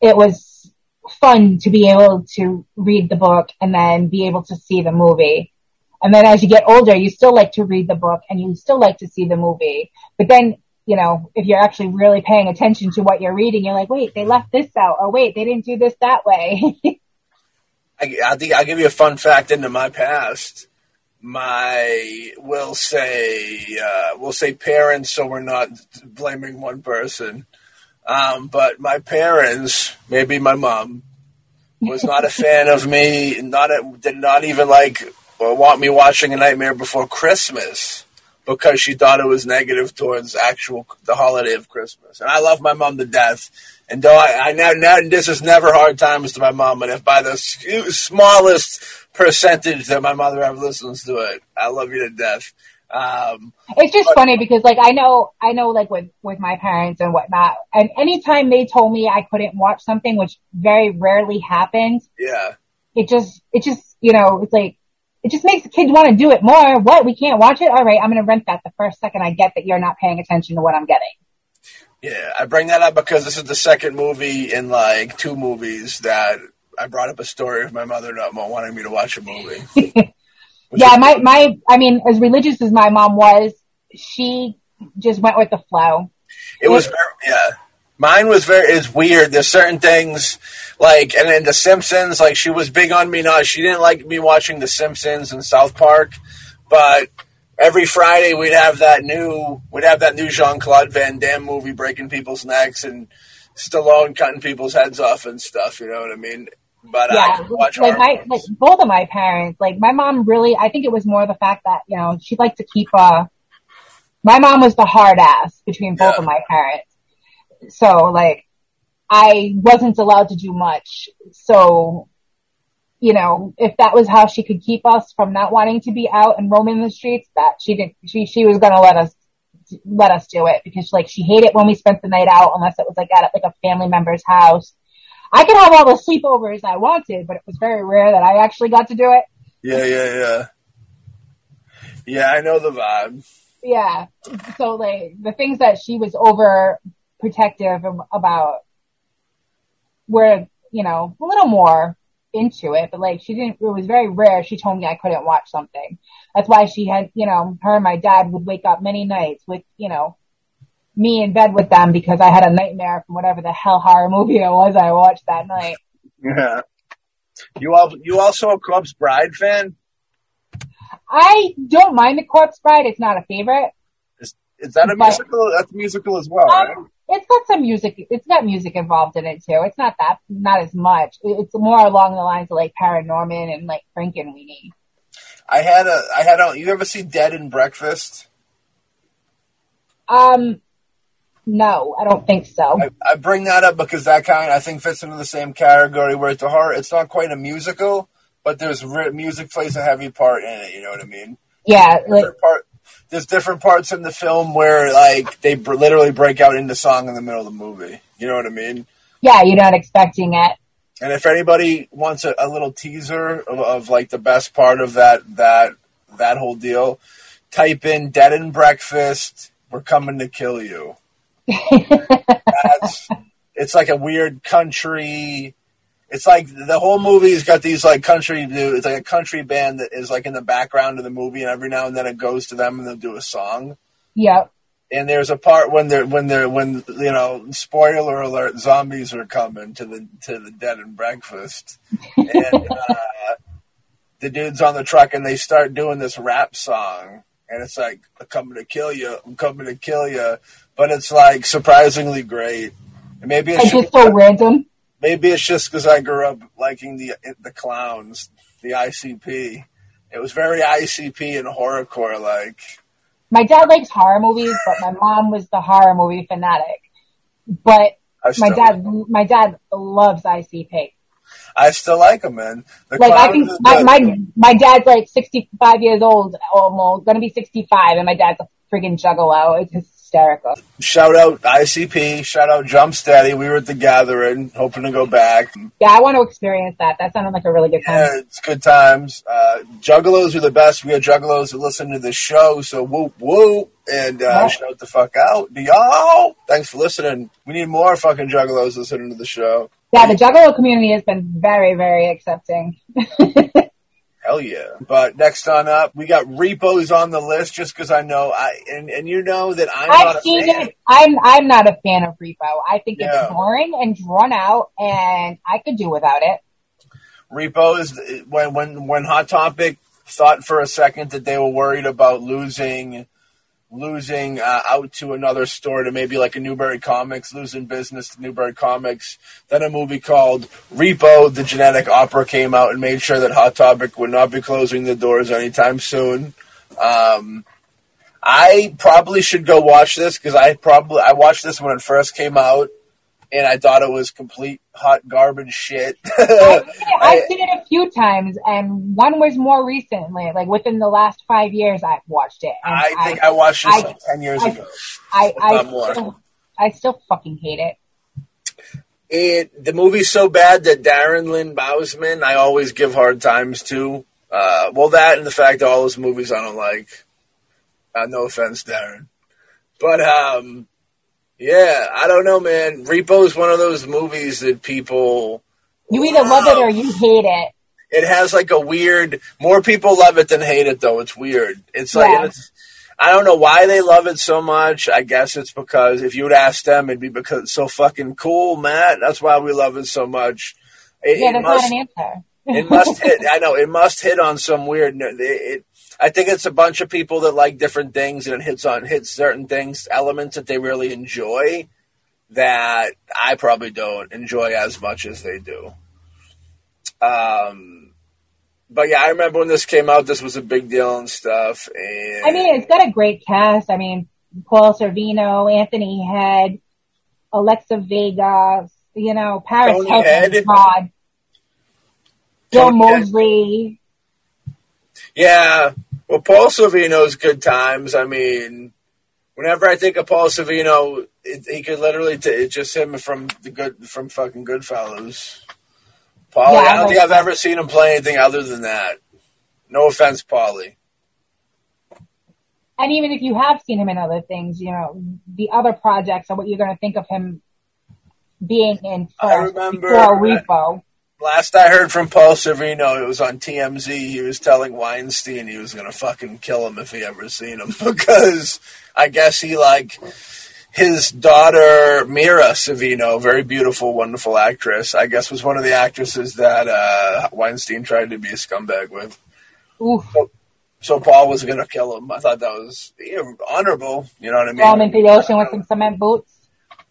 it was fun to be able to read the book and then be able to see the movie. And then as you get older, you still like to read the book and you still like to see the movie. But then, you know, if you're actually really paying attention to what you're reading, you're like, wait, they left this out, or wait, they didn't do this that way. I, I think I'll give you a fun fact into my past. My we'll say uh, we'll say parents, so we're not blaming one person. Um, but my parents, maybe my mom, was not a fan of me. Not a, did not even like or want me watching A Nightmare Before Christmas because she thought it was negative towards actual the holiday of Christmas. And I love my mom to death. And though I, I now, now this is never hard times to my mom, but if by the smallest percentage that my mother ever listens to it, I love you to death. Um, It's just funny because like I know I know like with with my parents and whatnot, and anytime they told me I couldn't watch something, which very rarely happened. yeah, it just it just you know it's like it just makes the kids want to do it more. What we can't watch it? All right, I'm gonna rent that the first second I get that you're not paying attention to what I'm getting. yeah. I bring that up because this is the second movie in like two movies that I brought up a story of my mother not wanting me to watch a movie. Yeah, my my I mean, as religious as my mom was, she just went with the flow. It was yeah. Mine was very is weird. There's certain things like and then The Simpsons. Like she was big on me. Not she didn't like me watching The Simpsons and South Park, but every Friday we'd have that new we'd have that new Jean Claude Van Damme movie breaking people's necks and Stallone cutting people's heads off and stuff. You know what I mean? But I yeah, like my like both of my parents. Like my mom really, I think it was more the fact that you know she liked to keep. uh My mom was the hard ass between both Yeah. of my parents, so like I wasn't allowed to do much. So you know, if that was how she could keep us from not wanting to be out and roaming the streets, that she didn't. She she was gonna let us let us do it because like she hated when we spent the night out unless it was like at like a family member's house. I could have all the sleepovers I wanted, but it was very rare that I actually got to do it. Yeah, yeah, yeah. Yeah, I know the vibe. Yeah. So like the things that she was over protective about were, you know, a little more into it, but like she didn't, it was very rare she told me I couldn't watch something. That's why she had, you know, her and my dad would wake up many nights with, you know, me in bed with them because I had a nightmare from whatever the hell horror movie it was I watched that night. Yeah. You all, you also a Corpse Bride fan? I don't mind the Corpse Bride. It's not a favorite. Is, is that a But- musical? That's a musical as well, um, right? It's got some music. It's got music involved in it too. It's not that, not as much. It's more along the lines of like Paranorman and like Frankenweenie. I had a, I had a, you ever see Dead and Breakfast? Um, no, I don't think so. I, I bring that up because that kind I think fits into the same category where it's a horror. It's not quite a musical, but there's re- music plays a heavy part in it. You know what I mean? Yeah, like part, there's different parts in the film where like they br- literally break out into song in the middle of the movie. You know what I mean? yeah, you're not expecting it. And if anybody wants a, a little teaser of, of like the best part of that that that whole deal, type in "Dead and Breakfast." We're coming to kill you. That's, it's like a weird country. It's like the whole movie's got these like country. It's like a country band that is like in the background of the movie, and every now and then it goes to them and they'll do a song. Yep. And there's a part when they're when they're when you know spoiler alert zombies are coming to the to the dead and breakfast and uh, the dude's on the truck and they start doing this rap song and it's like I'm coming to kill you I'm coming to kill you but it's like surprisingly great and maybe it's just so random. Maybe it's just because I grew up liking the the clowns the ICP it was very ICP and horrorcore like My dad likes horror movies, but my mom was the horror movie fanatic. But my dad, my dad loves ICP. I still like them man the Like I think my, my my dad's like 65 years old, almost gonna be 65, and my dad's a friggin' juggalo. It's hysterical. Shout out ICP. Shout out Jump Steady. We were at the gathering, hoping to go back. Yeah, I want to experience that. That sounded like a really good time. Yeah, it's good times. Uh, juggalos are the best. We have juggalos that listen to the show, so whoop whoop and uh, Yeah. shout the fuck out y'all. Thanks for listening. We need more fucking juggalos listening to the show. Yeah, the juggalo community has been very, very accepting. Hell yeah! But next on up, we got repos on the list, just because I know I and and you know that I'm not I've a seen fan. it. I'm I'm not a fan of Repo. I think Yeah. it's boring and drawn out, and I could do without it. Repo is when when when Hot Topic thought for a second that they were worried about losing losing uh, out to another store to maybe like a Newbury Comics, losing business to Newbury Comics. Then a movie called Repo: The Genetic Opera came out and made sure that Hot Topic would not be closing the doors anytime soon. Um, I probably should go watch this because I probably I watched this when it first came out. And I thought it was complete hot garbage shit. I've seen, it, I've seen it a few times, and one was more recently, like within the last five years. I've watched it. And I think I watched it like ten years I- ago. I, I, still, I still fucking hate it. It the movie's so bad that Darren Lynn Bousman I always give hard times to. Uh, well, that and the fact that all those movies I don't like. Uh, no offense, Darren, but um, yeah, I don't know, man. Repo's one of those movies that people. You either love it or you hate it. It has like a weird. More people love it than hate it, though. It's weird. It's like Yeah. it's. I don't know why they love it so much. I guess it's because if you would ask them, it'd be because it's so fucking cool, Matt. That's why we love it so much. It, Yeah, it that's must, not an answer. it must hit. I know it must hit on some weird. It, it, I think it's a bunch of people that like different things, and it hits on hits certain things, elements that they really enjoy that I probably don't enjoy as much as they do. Um, but yeah, I remember when this came out, this was a big deal and stuff. And I mean, it's got a great cast. I mean, Paul Sorvino, Anthony Head, Alexa Vega, you know, Paris Tony Hilton. God, Bill. Moseley. yeah, well, Paul Sorvino's good times. I mean, Whenever I think of Paul Sorvino, it, he could literally t- it's just him from the good from fucking Goodfellas. Paulie, Yeah, I don't think I've ever seen him play anything other than that. No offense, Paulie. And even if you have seen him in other things, you know, the other projects are what you're going to think of him being in I first remember before Repo. Last I heard from Paul Sorvino, it was on TMZ. He was telling Weinstein he was gonna fucking kill him if he ever seen him because I guess he like his daughter Mira Sorvino, very beautiful, wonderful actress. I guess was one of the actresses that uh, Weinstein tried to be a scumbag with. Oof. So Paul was gonna kill him. I thought that was you know, honorable. You know what I mean? Throw him into the ocean with some cement boots.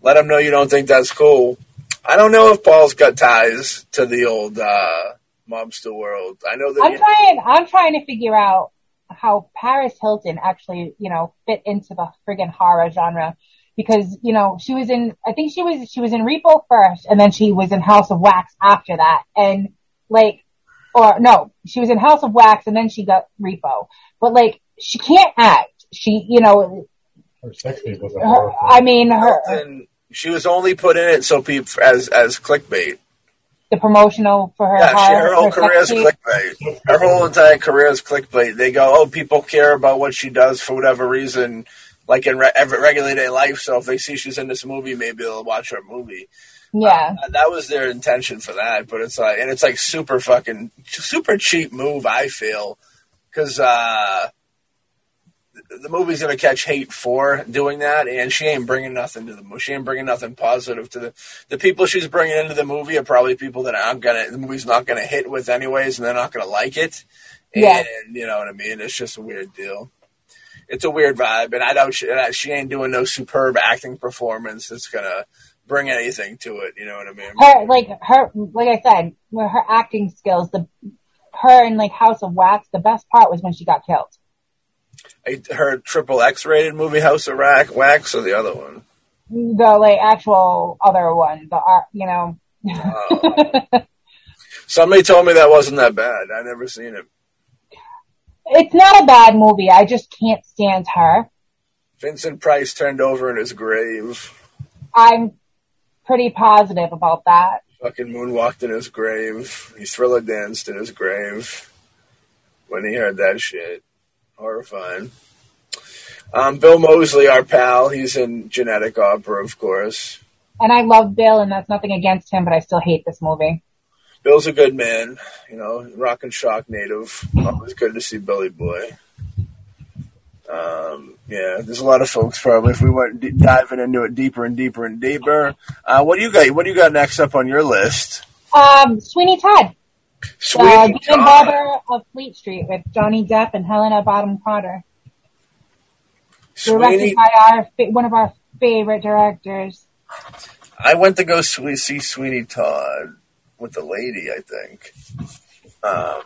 Let him know you don't think that's cool. I don't know if Paul's got ties to the old uh, mobster world. I know that. I'm he- trying, I'm trying to figure out how Paris Hilton actually, you know, fit into the friggin' horror genre. Because, you know, she was in, I think she was, she was in Repo first, and then she was in House of Wax after that. And, like, or no, she was in House of Wax, and then she got Repo. But, like, she can't act. She, you know, Her sex tape was a her, horror. I mean, her, and she was only put in it so people as as clickbait. the promotional for her Yeah, she, her whole career is clickbait. Her whole entire career is clickbait. They go, oh, people care about what she does for whatever reason, like in re- every regular day life. So if they see she's in this movie, maybe they'll watch her movie. Yeah. Uh, that was their intention for that, but it's like, and it's like super fucking, super cheap move. I feel because uh, the- movie's gonna catch hate for doing that, and she ain't bringing nothing to the movie. She ain't bringing nothing positive to the the people she's bringing into the movie are probably people that I'm gonna the movie's not gonna hit with anyways, and they're not gonna like it. Yeah. And you know what I mean? It's just a weird deal. It's a weird vibe, and I don't. She, she ain't doing no superb acting performance that's gonna bring anything to it. You know what I mean? her like her like I said, her acting skills, the her in like House of Wax, the best part was when she got killed. I- heard triple X rated movie House of Rack Wax or the other one. The like actual other one, the art, you know. Oh. Somebody told me that wasn't that bad. I never seen it. it's not a bad movie. I just can't stand her. Vincent Price turned over in his grave. I'm pretty positive about that. Fucking moonwalked in his grave. He thriller danced in his grave when he heard that shit. Horrifying. Um, Bill Moseley, our pal, he's in Genetic Opera, of course. And I love Bill, and that's nothing against him, but I still hate this movie. Bill's a good man, you know, rock and shock native. Always good to see Billy Boy. Um, yeah, there's a lot of folks probably. If we went d- diving into it deeper and deeper and deeper, uh, what do you got? What do you got next up on your list? Um, Sweeney Todd, uh, Sweeney Todd. Barber of Fleet Street with Johnny Depp and Helena Bonham Carter. Directed by our fa- one of our favorite directors. I went to go swe- see Sweeney Todd with the lady. I think. Um,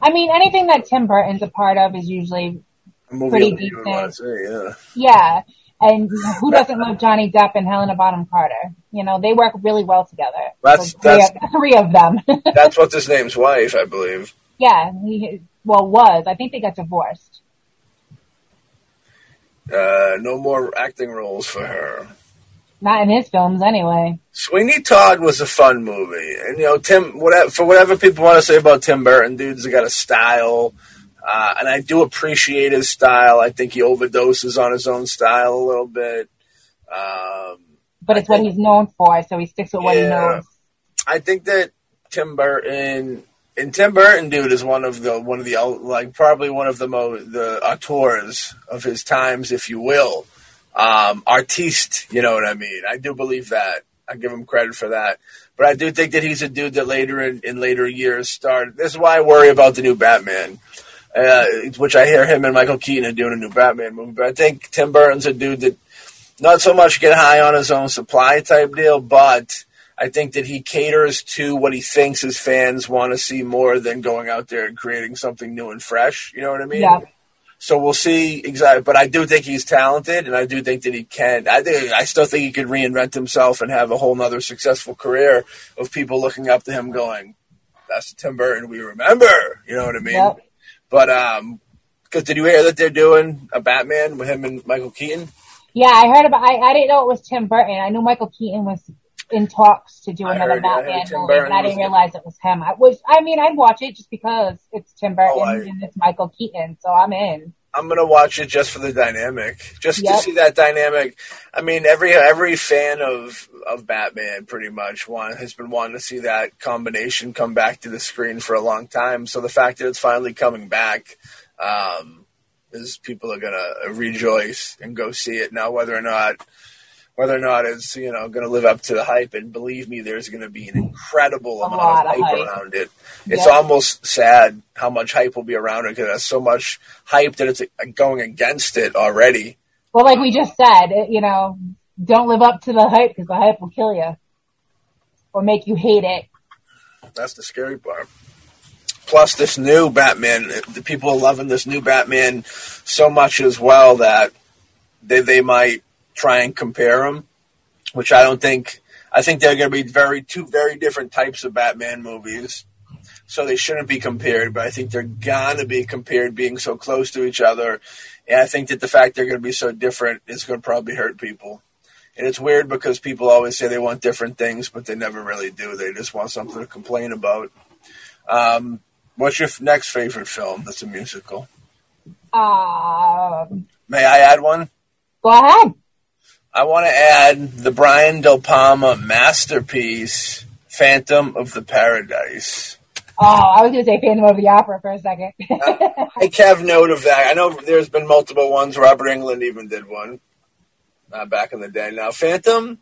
I mean, anything that Tim Burton's a part of is usually, movie Pretty that you would want to decent. see. Yeah. yeah. And who doesn't love Johnny Depp and Helena Bonham Carter? You know, they work really well together. That's- three, that's- of, three of them. That's what's his name's wife, I believe. yeah, he, well, was. I think they got divorced. Uh, no more acting roles for her. Not in his films, anyway. Sweeney Todd was a fun movie, and you know Tim. Whatever for whatever people want to say about Tim Burton, dude's got a style, uh, and I do appreciate his style. I think he overdoses on his own style a little bit. Um, But it's what he's known for, so he sticks with what he knows. I think that Tim Burton and Tim Burton, dude, is one of the one of the like probably one of the mo the auteurs of his times, if you will. Um, artiste, you know what I mean. I do believe that. I give him credit for that. But I do think that he's a dude that later in, in later years started. This is why I worry about the new Batman, uh, which I hear him and Michael Keaton are doing a new Batman movie. But I think Tim Burton's a dude that not so much get high on his own supply type deal, but I think that he caters to what he thinks his fans want to see more than going out there and creating something new and fresh. You know what I mean? Yeah. So we'll see exactly, but I do think he's talented, and I do think that he can. I think I still think he could reinvent himself and have a whole nother successful career of people looking up to him, going, "That's Tim Burton we remember." You know what I mean? Yep. But um, Because did you hear that they're doing a Batman with him and Michael Keaton? Yeah, I heard about. I, I didn't know it was Tim Burton. I knew Michael Keaton was in talks to do I another heard, I Batman movie, but I didn't realize it was him. I was. I mean, I'd watch it just because it's Tim Burton Oh, I- and it's Michael Keaton, so I'm in. I'm gonna watch it just for the dynamic, just to see that dynamic. I mean, every every fan of of Batman pretty much want has been wanting to see that combination come back to the screen for a long time. So the fact that it's finally coming back, um, is people are gonna rejoice and go see it now. Whether or not whether or not it's you know going to live up to the hype, and believe me, there's going to be an incredible A amount of hype hype. around it. It's Yep. almost sad how much hype will be around it because there's so much hype that it's uh, going against it already. Well, like we just said, it, you know, don't live up to the hype because the hype will kill you or make you hate it. That's the scary part. Plus, this new Batman, the people are loving this new Batman so much as well that they they might try and compare them, which I don't think. I think they're going to be very two very different types of Batman movies, so they shouldn't be compared. But I think they're gonna be compared, being so close to each other, and I think that the fact they're going to be so different is going to probably hurt people. And it's weird because people always say they want different things, but they never really do. They just want something to complain about. Um, what's your f- next favorite film that's a musical? Um, May I add one? go ahead. I want to add the Brian De Palma masterpiece, Phantom of the Paradise. Oh, I was going to say Phantom of the Opera for a second. I have note of that. I know there's been multiple ones. Robert Englund even did one uh, back in the day. Now, Phantom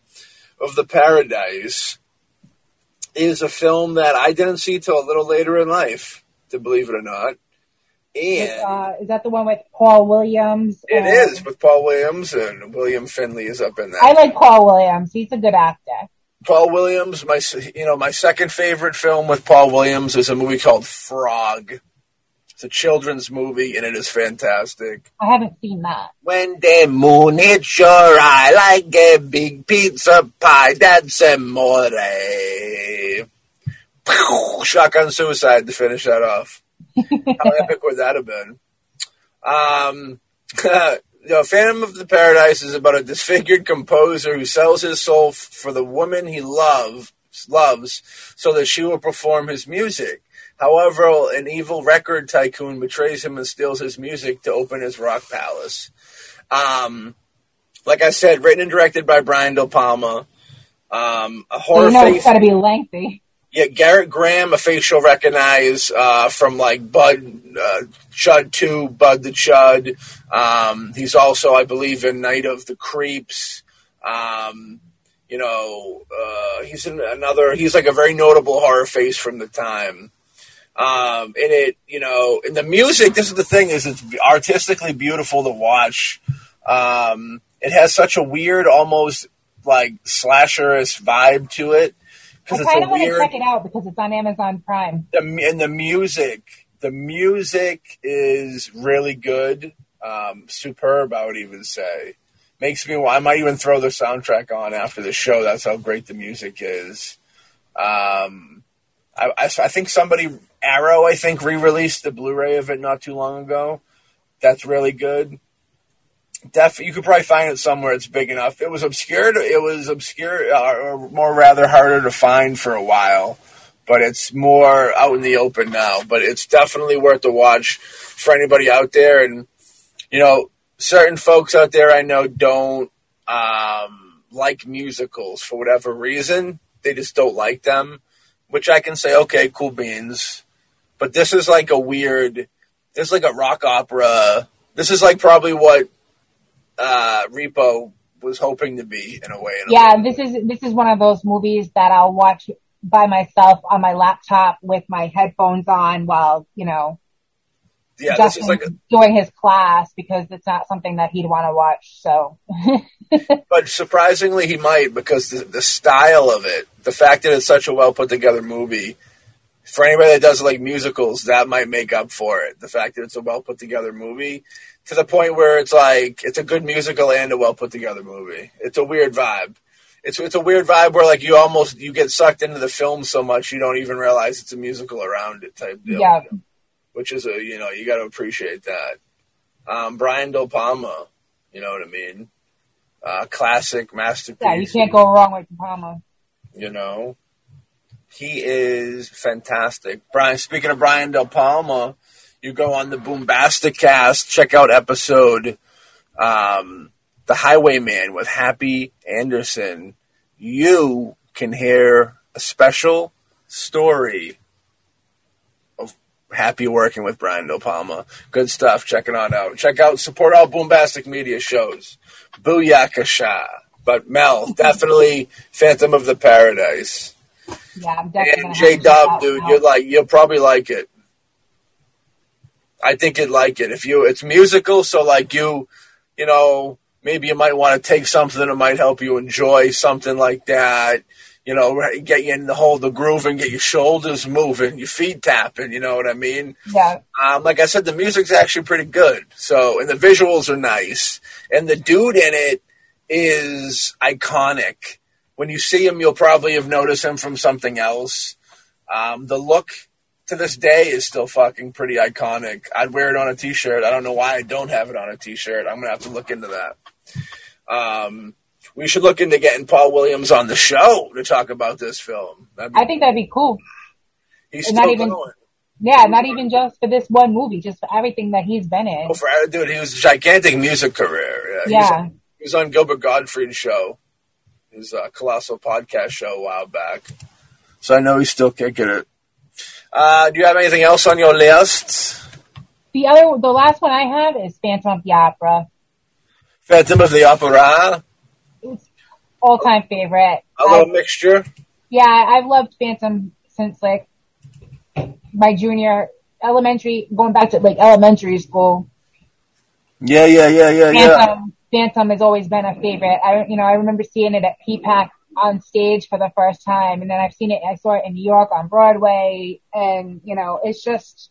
of the Paradise is a film that I didn't see till a little later in life, to believe it or not. And uh, is that the one with Paul Williams? it and- is with Paul Williams and William Finley is up in that. I like Paul Williams. He's a good actor. Paul Williams, my you know my second favorite film with Paul Williams is a movie called Frog. It's a children's movie and it is fantastic. I haven't seen that. When the moon hits your eye like a big pizza pie, that's amore. Shotgun suicide to finish that off. How epic would that have been? Um, know, Phantom of the Paradise is about a disfigured composer who sells his soul f- for the woman he loves, loves, so that she will perform his music. However, an evil record tycoon betrays him and steals his music to open his rock palace. Um, like I said, written and directed by Brian De Palma. Um, a horror you know face. it's got to be lengthy. Yeah, Gerrit Graham, a you'll recognize uh, from like Bud, uh, Chud 2, Bud the Chud. Um, he's also, I believe, in Night of the Creeps. Um, you know, uh, he's in another, he's like a very notable horror face from the time. Um, and it, you know, and the music, this is the thing, is it's artistically beautiful to watch. Um, it has such a weird, almost like slasherish vibe to it. I kind of want to check it out because it's on Amazon Prime. the and the music the music is really good um superb i would even say. Makes me i might even throw the soundtrack on after the show that's how great the music is. Um i i, I think somebody arrow i think re-released the blu-ray of it not too long ago. That's really good Def, you could probably find it somewhere. It's big enough. It was obscured It was obscure, uh, or more rather harder to find for a while but it's more out in the open now. But it's definitely worth a watch for anybody out there. And you know, certain folks out there I know don't um, like musicals for whatever reason. They just don't like them, which I can say, okay, cool beans. But this is like a weird. This is like a rock opera. This is like probably what uh, Repo was hoping to be in a way. in a Yeah, way. this is this is one of those movies that I'll watch by myself on my laptop with my headphones on while you know yeah. Justin's like a, doing his class because it's not something that he'd want to watch. So But surprisingly, he might because the, the style of it, the fact that it's such a well put together movie, for anybody that does like musicals, that might make up for it. The fact that it's a well put together movie to the point where it's like it's a good musical and a well put together movie. It's a weird vibe. It's it's a weird vibe where like you almost you get sucked into the film so much you don't even realize it's a musical around it type deal. Yeah. Which is a you know you got to appreciate that. Um, Brian De Palma, you know what I mean? Uh, classic masterpiece. Yeah, you can't go wrong with De Palma. You know, he is fantastic. Brian, speaking of Brian De Palma, you go on the Boombastic cast, check out episode, um, The Highwayman with Happy Anderson. You can hear a special story of happy working with Brian De Palma. Good stuff. Check it on out. Check out, support all Boombastic Media shows. Booyakasha. But Mel, definitely Phantom of the Paradise. Yeah, I'm definitely. And J Dub, dude, you're like you'll probably like it. I think you'd like it if you. It's musical, so like you, you know, maybe you might want to take something that might help you enjoy something like that. You know, get you in the whole the groove and get your shoulders moving, your feet tapping. You know what I mean? Yeah. Um, like I said, the music's actually pretty good. So, and the visuals are nice, and the dude in it is iconic. When you see him, you'll probably have noticed him from something else. Um, the look to this day is still fucking pretty iconic. I'd wear it on a t-shirt. I don't know why I don't have it on a t-shirt. I'm gonna have to look into that. Um, we should look into getting Paul Williams on the show to talk about this film. Be, I think that'd be cool. he's and still not even- going. Yeah, not even just for this one movie, just for everything that he's been in. Oh, for dude, he was a gigantic music career. Yeah, he was- he was on Gilbert Gottfried's show, his uh, colossal podcast show a while back. So I know he's still kicking it. Uh, do you have anything else on your list? The other, the last one I have is Phantom of the Opera. Phantom of the Opera, All time favorite. a little I- mixture. yeah, I've loved Phantom since like my junior elementary, going back to like elementary school. Yeah, yeah, yeah, yeah, yeah. Phantom, Phantom has always been a favorite. I, you know, I remember seeing it at PPAC on stage for the first time, and then I've seen it. I saw it in New York on Broadway, and you know, it's just,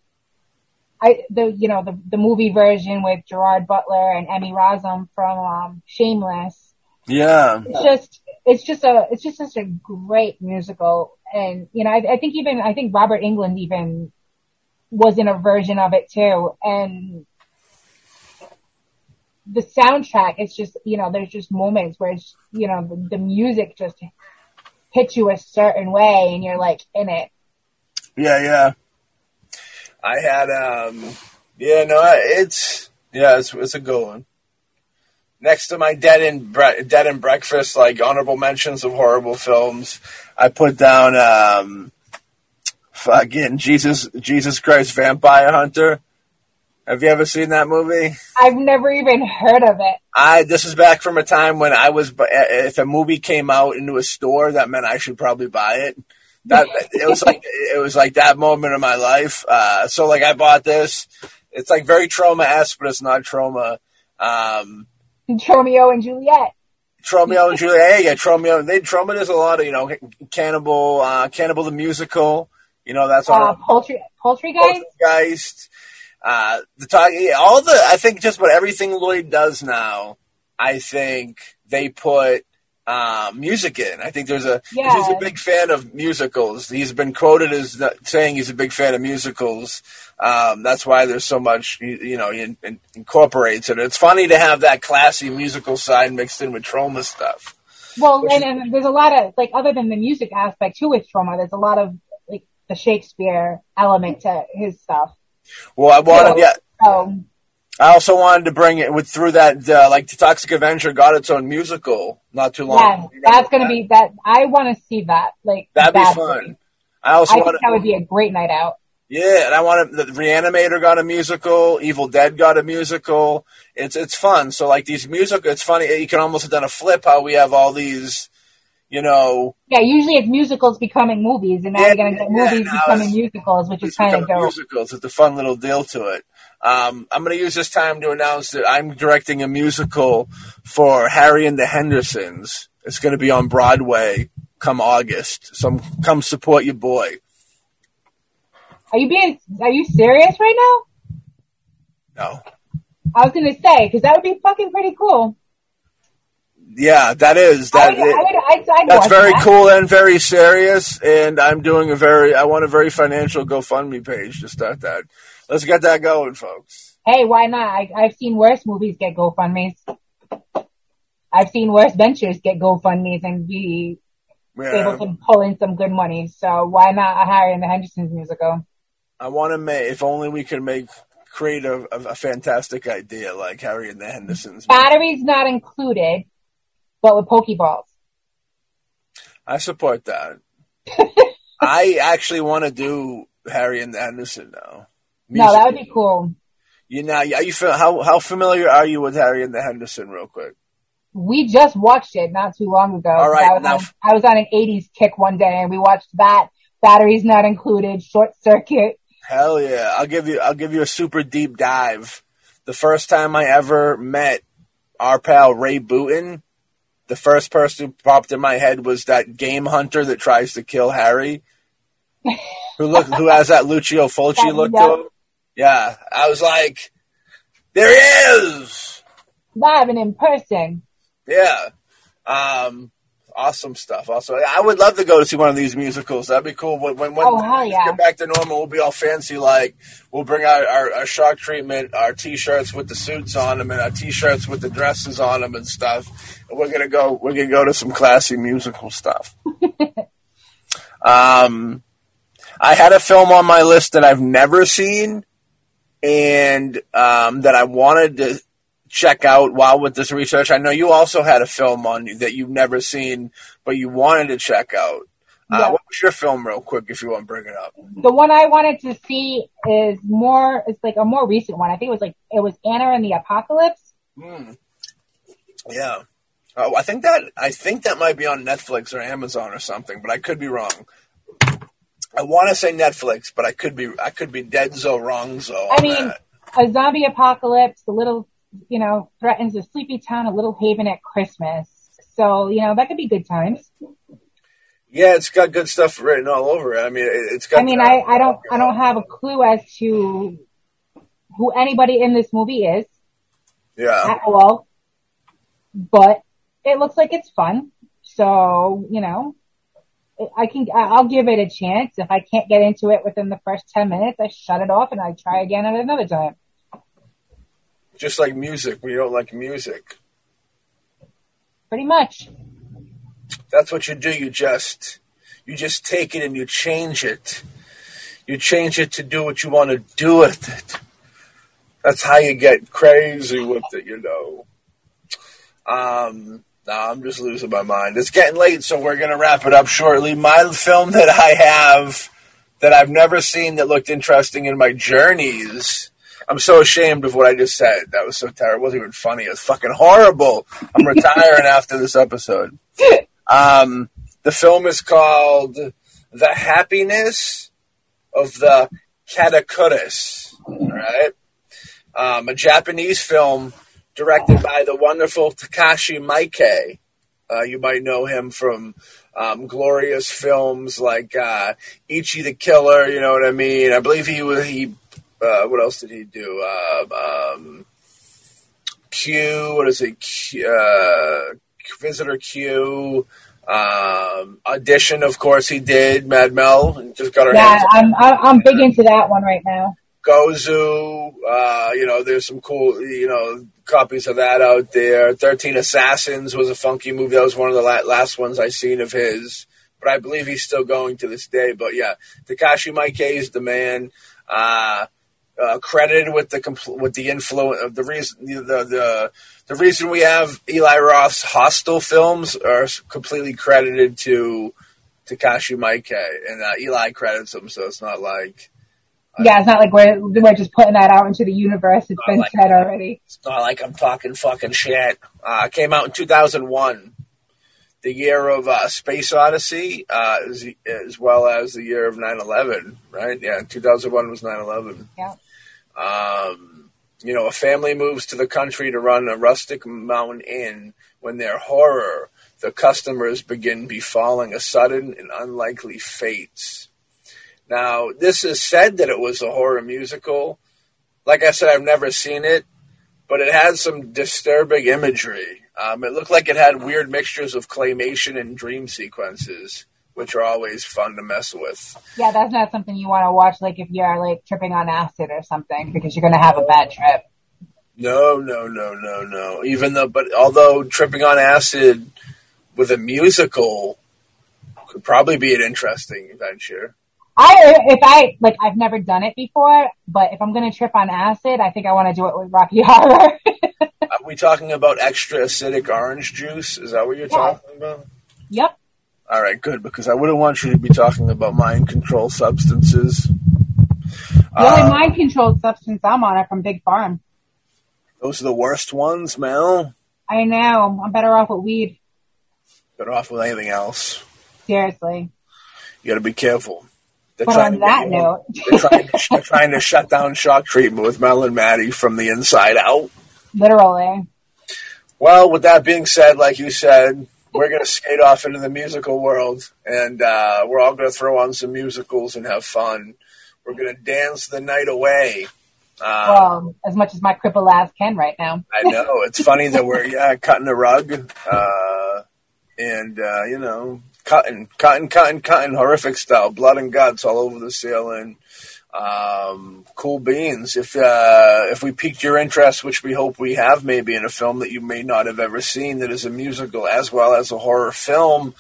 I the you know the the movie version with Gerard Butler and Emmy Rossum from um, Shameless. Yeah. It's just, it's just a, it's just such a great musical, and you know, I, I think even I think Robert Englund even was in a version of it too, and the soundtrack, it's just, you know, there's just moments where it's, you know, the, the music just hits you a certain way and you're like in it. Yeah, yeah. I had, um, yeah, no, it's, yeah, it's, it's a good one. Next to my dead and bre- dead and breakfast, like honorable mentions of horrible films, I put down, um, fucking Jesus, Jesus Christ Vampire Hunter. Have you ever seen that movie? I've never even heard of it. I this is back from a time when I was if a movie came out into a store that meant I should probably buy it. That it was like it was like that moment of my life. Uh, so like I bought this. It's like very Troma esque, but it's not Troma. Um, Romeo and Juliet. Romeo and Juliet. Yeah, Tromeo. They Troma does a lot of you know Cannibal, uh, Cannibal the musical. You know that's all. Uh, poultry, Poultrygeist. Poltergeist, uh, the talk, yeah, all the, I think just about everything Lloyd does now, I think they put, uh, music in. I think there's a, he's a big fan of musicals. He's been quoted as saying he's a big fan of musicals. Um, that's why there's so much, you, you know, he in, in, incorporates it. It's funny to have that classy musical side mixed in with Troma stuff. Well, and, and there's a lot of, like, other than the music aspect too with Troma, there's a lot of, like, the Shakespeare element to his stuff. Well, I wanted, yeah, So, I also wanted to bring it with through that, uh, like the Toxic Avenger got its own musical not too long. yeah, ago. That's gonna that? be, that, I wanna see that. Like, That'd be fun. I also I think want that would be a great night out. yeah, and I want to. the Reanimator got a musical, Evil Dead got a musical. It's it's fun. So like these musical, it's funny. You can almost have done a flip how we have all these, you know, Yeah, usually it's musicals becoming movies, and now Yeah, you're gonna get movies now becoming musicals, which is kind of dope. musicals. It's a fun little deal to it. Um, I'm going to use this time to announce that I'm directing a musical for Harry and the Hendersons. It's going to be on Broadway come August. So come support your boy. Are you being? Are you serious right now? No. I was gonna say because that would be fucking pretty cool. Yeah, that is I that. would, I would, I'd That's very that. cool and very serious, and I'm doing a very, I want a very financial GoFundMe page to start that. Let's get that going, folks. Hey, why not? I, I've seen worse movies get GoFundmes. I've seen worse ventures get GoFundmes and be Yeah. able to pull in some good money. So why not a Harry and the Hendersons musical? I want to make, if only we could make, create a, a, a fantastic idea like Harry and the Hendersons. Batteries not included, but with Pokeballs. I support that. I actually want to do Harry and the Henderson now. No, that would be cool. You know, are you how how familiar are you with Harry and the Henderson? Real quick. We just watched it not too long ago. All right, I was, now- on, I was on an 80s kick one day and we watched that. Batteries not included, short circuit. Hell yeah! I'll give you I'll give you a super deep dive. The first time I ever met our pal Ray Booten, the first person who popped in my head was that game hunter that tries to kill Harry, who look who has that Lucio Fulci look yeah. to him. Yeah, I was like, there he is. Live and in person. Yeah. Um, awesome stuff. Also, I would love to go to see one of these musicals. That'd be cool. When, when, when Oh, hell yeah. get back to normal, we'll be all fancy. Like we'll bring out our, our shock treatment, our t-shirts with the suits on them, and our t-shirts with the dresses on them and stuff. And we're gonna go. We're gonna go to some classy musical stuff. um, I had a film on my list that I've never seen, and um, that I wanted to check out while with this research. I know you also had a film on you that you've never seen, but you wanted to check out. Uh, Yeah. what was your film, real quick, if you want to bring it up? The one I wanted to see is more, it's like a more recent one. I think it was like, it was Anna and the Apocalypse. Hmm. Yeah, oh, I think that I think that might be on Netflix or Amazon or something, but I could be wrong. I want to say Netflix, but I could be I could be dead so wrong so. I mean, that. a zombie apocalypse, a little, you know, threatens a sleepy town, a little haven at Christmas. So, you know, that could be good times. yeah, it's got good stuff written all over it. I mean, it, it's got. I mean, I, I don't, I don't have a clue as to who anybody in this movie is Yeah, at all, but it looks like it's fun. So, you know, I can, I'll give it a chance. If I can't get into it within the first 10 minutes, I shut it off and I try again at another time. Just like music. We don't like music. Pretty much. That's what you do. You just you just take it and you change it. You change it to do what you want to do with it. That's how you get crazy with it, you know. Um, no, I'm just losing my mind. It's getting late, so we're gonna wrap it up shortly. My film that I have that I've never seen that looked interesting in my journeys. I'm so ashamed of what I just said. That was so terrible. It wasn't even funny. It was fucking horrible. I'm retiring after this episode. Um, the film is called The Happiness of the Katakuris. Right. Um, a Japanese film directed by the wonderful Takashi Miike. Uh, you might know him from um, glorious films like uh, Ichi the Killer. You know what I mean? I believe he was he. Uh, what else did he do? Um, um, Q. What is it? Q, uh, Visitor Q. Um, audition, of course, he did. Mad Mel just got her Yeah, hands. I'm, I'm I'm big into that one right now. Gozu. Uh, you know, there's some cool, you know, copies of that out there. Thirteen Assassins was a funky movie. That was one of the la- last ones I seen of his. But I believe he's still going to this day. But yeah, Takashi Miike is the man. Uh, uh, credited with the compl- with the influence of the reason the, the the reason we have Eli Roth's Hostel films are completely credited to Takashi Miike, and uh, Eli credits him, so it's not like Yeah, it's not like we're we're just putting that out into the universe. It's been like- said already. It's not like I'm talking fucking shit. Uh, it came out in 2001, the year of uh, Space Odyssey, uh, as, as well as the year of 9/11. Right? Yeah, 2001 was 9/11. Yeah. Um, you know, a family moves to the country to run a rustic mountain inn when their horror, the customers begin befalling a sudden and unlikely fates. Now, this is said that it was a horror musical. Like I said, I've never seen it, but it had some disturbing imagery. Um, it looked like it had weird mixtures of claymation and dream sequences. which are always fun to mess with. Yeah, that's not something you want to watch, like if you're like tripping on acid or something, because you're gonna have a bad trip. No, no, no, no, no. Even though, but although tripping on acid with a musical could probably be an interesting venture. I, if I, like, I've never done it before, but if I'm gonna trip on acid, I think I want to do it with Rocky Horror. We talking about extra acidic orange juice? Is that what you're Yeah. talking about? yep. All right, good, because I wouldn't want you to be talking about mind control substances. The Uh, only mind controlled substance I'm on are from Big Farm. those are the worst ones, Mel. I know. I'm better off with weed. Better off with anything else. Seriously. You got to be careful. They're But on that note, they're trying, to, they're trying to shut down shock treatment with Mel and Maddie from the inside out. Literally. Well, with that being said, like you said, we're going to skate off into the musical world, and uh, we're all going to throw on some musicals and have fun. We're going to dance the night away. Uh, Well, as much as my crippled ass can right now. I know it's funny that we're yeah cutting a rug, uh, and uh, you know cutting, cutting, cutting, cutting, horrific style, blood and guts all over the ceiling. Um, cool beans. If uh, if we piqued your interest, which we hope we have, maybe in a film that you may not have ever seen that is a musical as well as a horror film,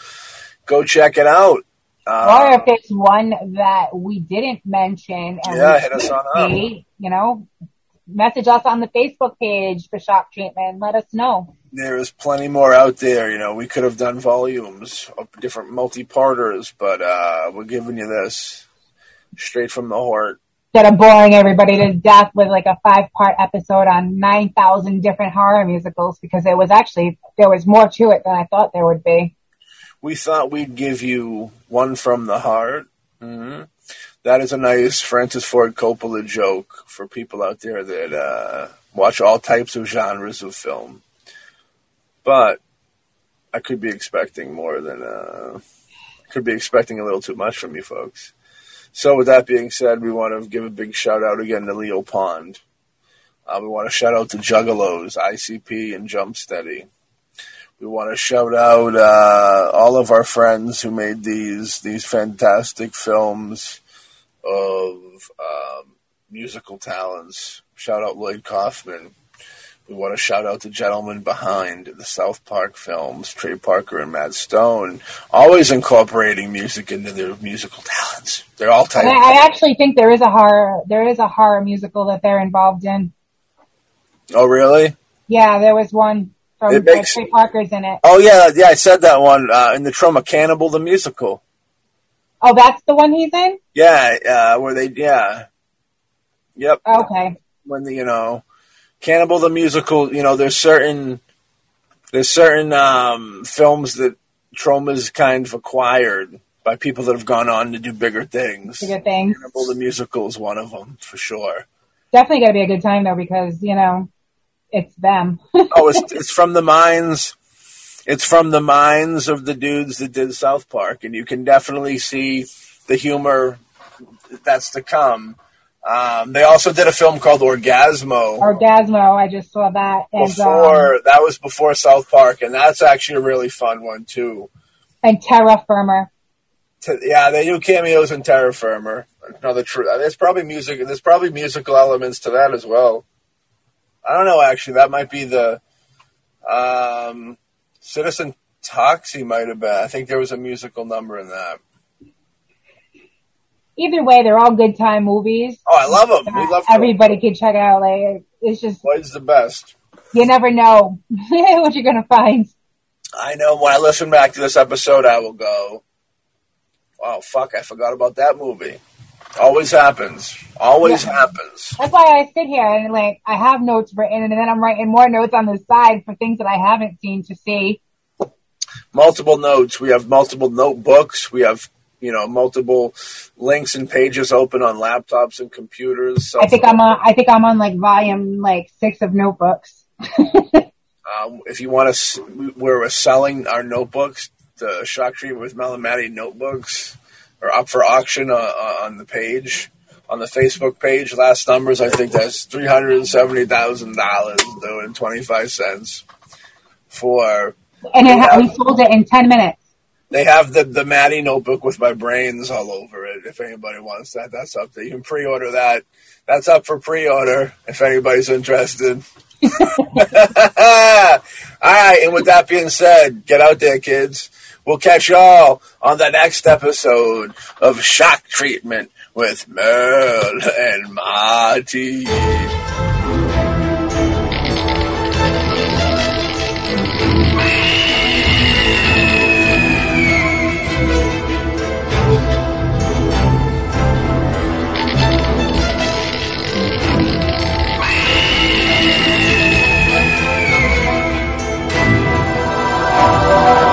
go check it out. Uh, or if it's one that we didn't mention and Yeah, hit us on up. you know, message us on the Facebook page for shock treatment. Let us know. there is plenty more out there. You know, we could have done volumes of different multi-parters, but uh, we're giving you this straight from the heart. Instead of boring everybody to death with like a five part episode on 9,000 different horror musicals because it was actually, there was more to it than I thought there would be. We thought we'd give you one from the heart. hmm That is a nice Francis Ford Coppola joke for people out there that uh, watch all types of genres of film. But I could be expecting more than uh, could be expecting a little too much from you folks. So with that being said, we want to give a big shout out again to Leo Pond. Uh, we want to shout out to Juggalos, ICP, and Jump Steady. We want to shout out uh, all of our friends who made these these fantastic films of um, musical talents. Shout out Lloyd Kaufman. We want to shout out the gentlemen behind the South Park films, Trey Parker and Matt Stone, always incorporating music into their musical talents. They're all type. I, actually think there is a horror, there is a horror musical that they're involved in. Oh, really? Yeah, there was one from It makes- Trey Parker's in it. Oh, yeah, yeah. I said that one uh, in the Troma Cannibal the musical. Oh, that's the one he's in? Yeah, uh, where they yeah, yep. Okay. when the you know cannibal the musical you know there's certain there's certain um films that Troma's kind of acquired by people that have gone on to do bigger things Bigger things. cannibal the musical is one of them for sure Definitely going to be a good time though because, you know, it's them. oh it's it's from the minds it's from the minds of the dudes that did south park and you can definitely see the humor that's to come um, they also did a film called Orgasmo. Orgasmo, I just saw that. And, um, before that was before South Park, and that's actually a really fun one too. and Terror Firmer. T- yeah, they do cameos in Terror Firmer. Another true. There's probably music. There's probably musical elements to that as well. I don't know. Actually, that might be the um, Citizen Toxie might have been. I think there was a musical number in that. Either way, they're all good time movies. Oh, I love them. We uh, love Everybody can check out. Like, it's just, Lloyd's the best. you never know what you're gonna find. I know when I listen back to this episode, I will go, "Oh fuck, I forgot about that movie." Always happens. Always Yeah. happens. That's why I sit here and like, I have notes written and then I'm writing more notes on the side for things that I haven't seen to see. Multiple notes. We have multiple notebooks. We have you know multiple links and pages open on laptops and computers. I think I'm on, I think I'm on like volume like six of notebooks. Um, if you want to, we're selling our notebooks. The Shock Treatment with Mel and Maddie notebooks are up for auction uh, uh, on the page, on the Facebook page. Last numbers, I think that's three hundred and seventy thousand dollars, doing twenty five cents for. And it, ha- we sold it in 10 minutes. They have the the Maddie notebook with my brains all over it. If anybody wants that, that's up there. You can pre-order that. That's up for pre-order if anybody's interested. all right, and with that being said, get out there, kids. We'll catch y'all on the next episode of Shock Treatment with Merle and Marty. Lord.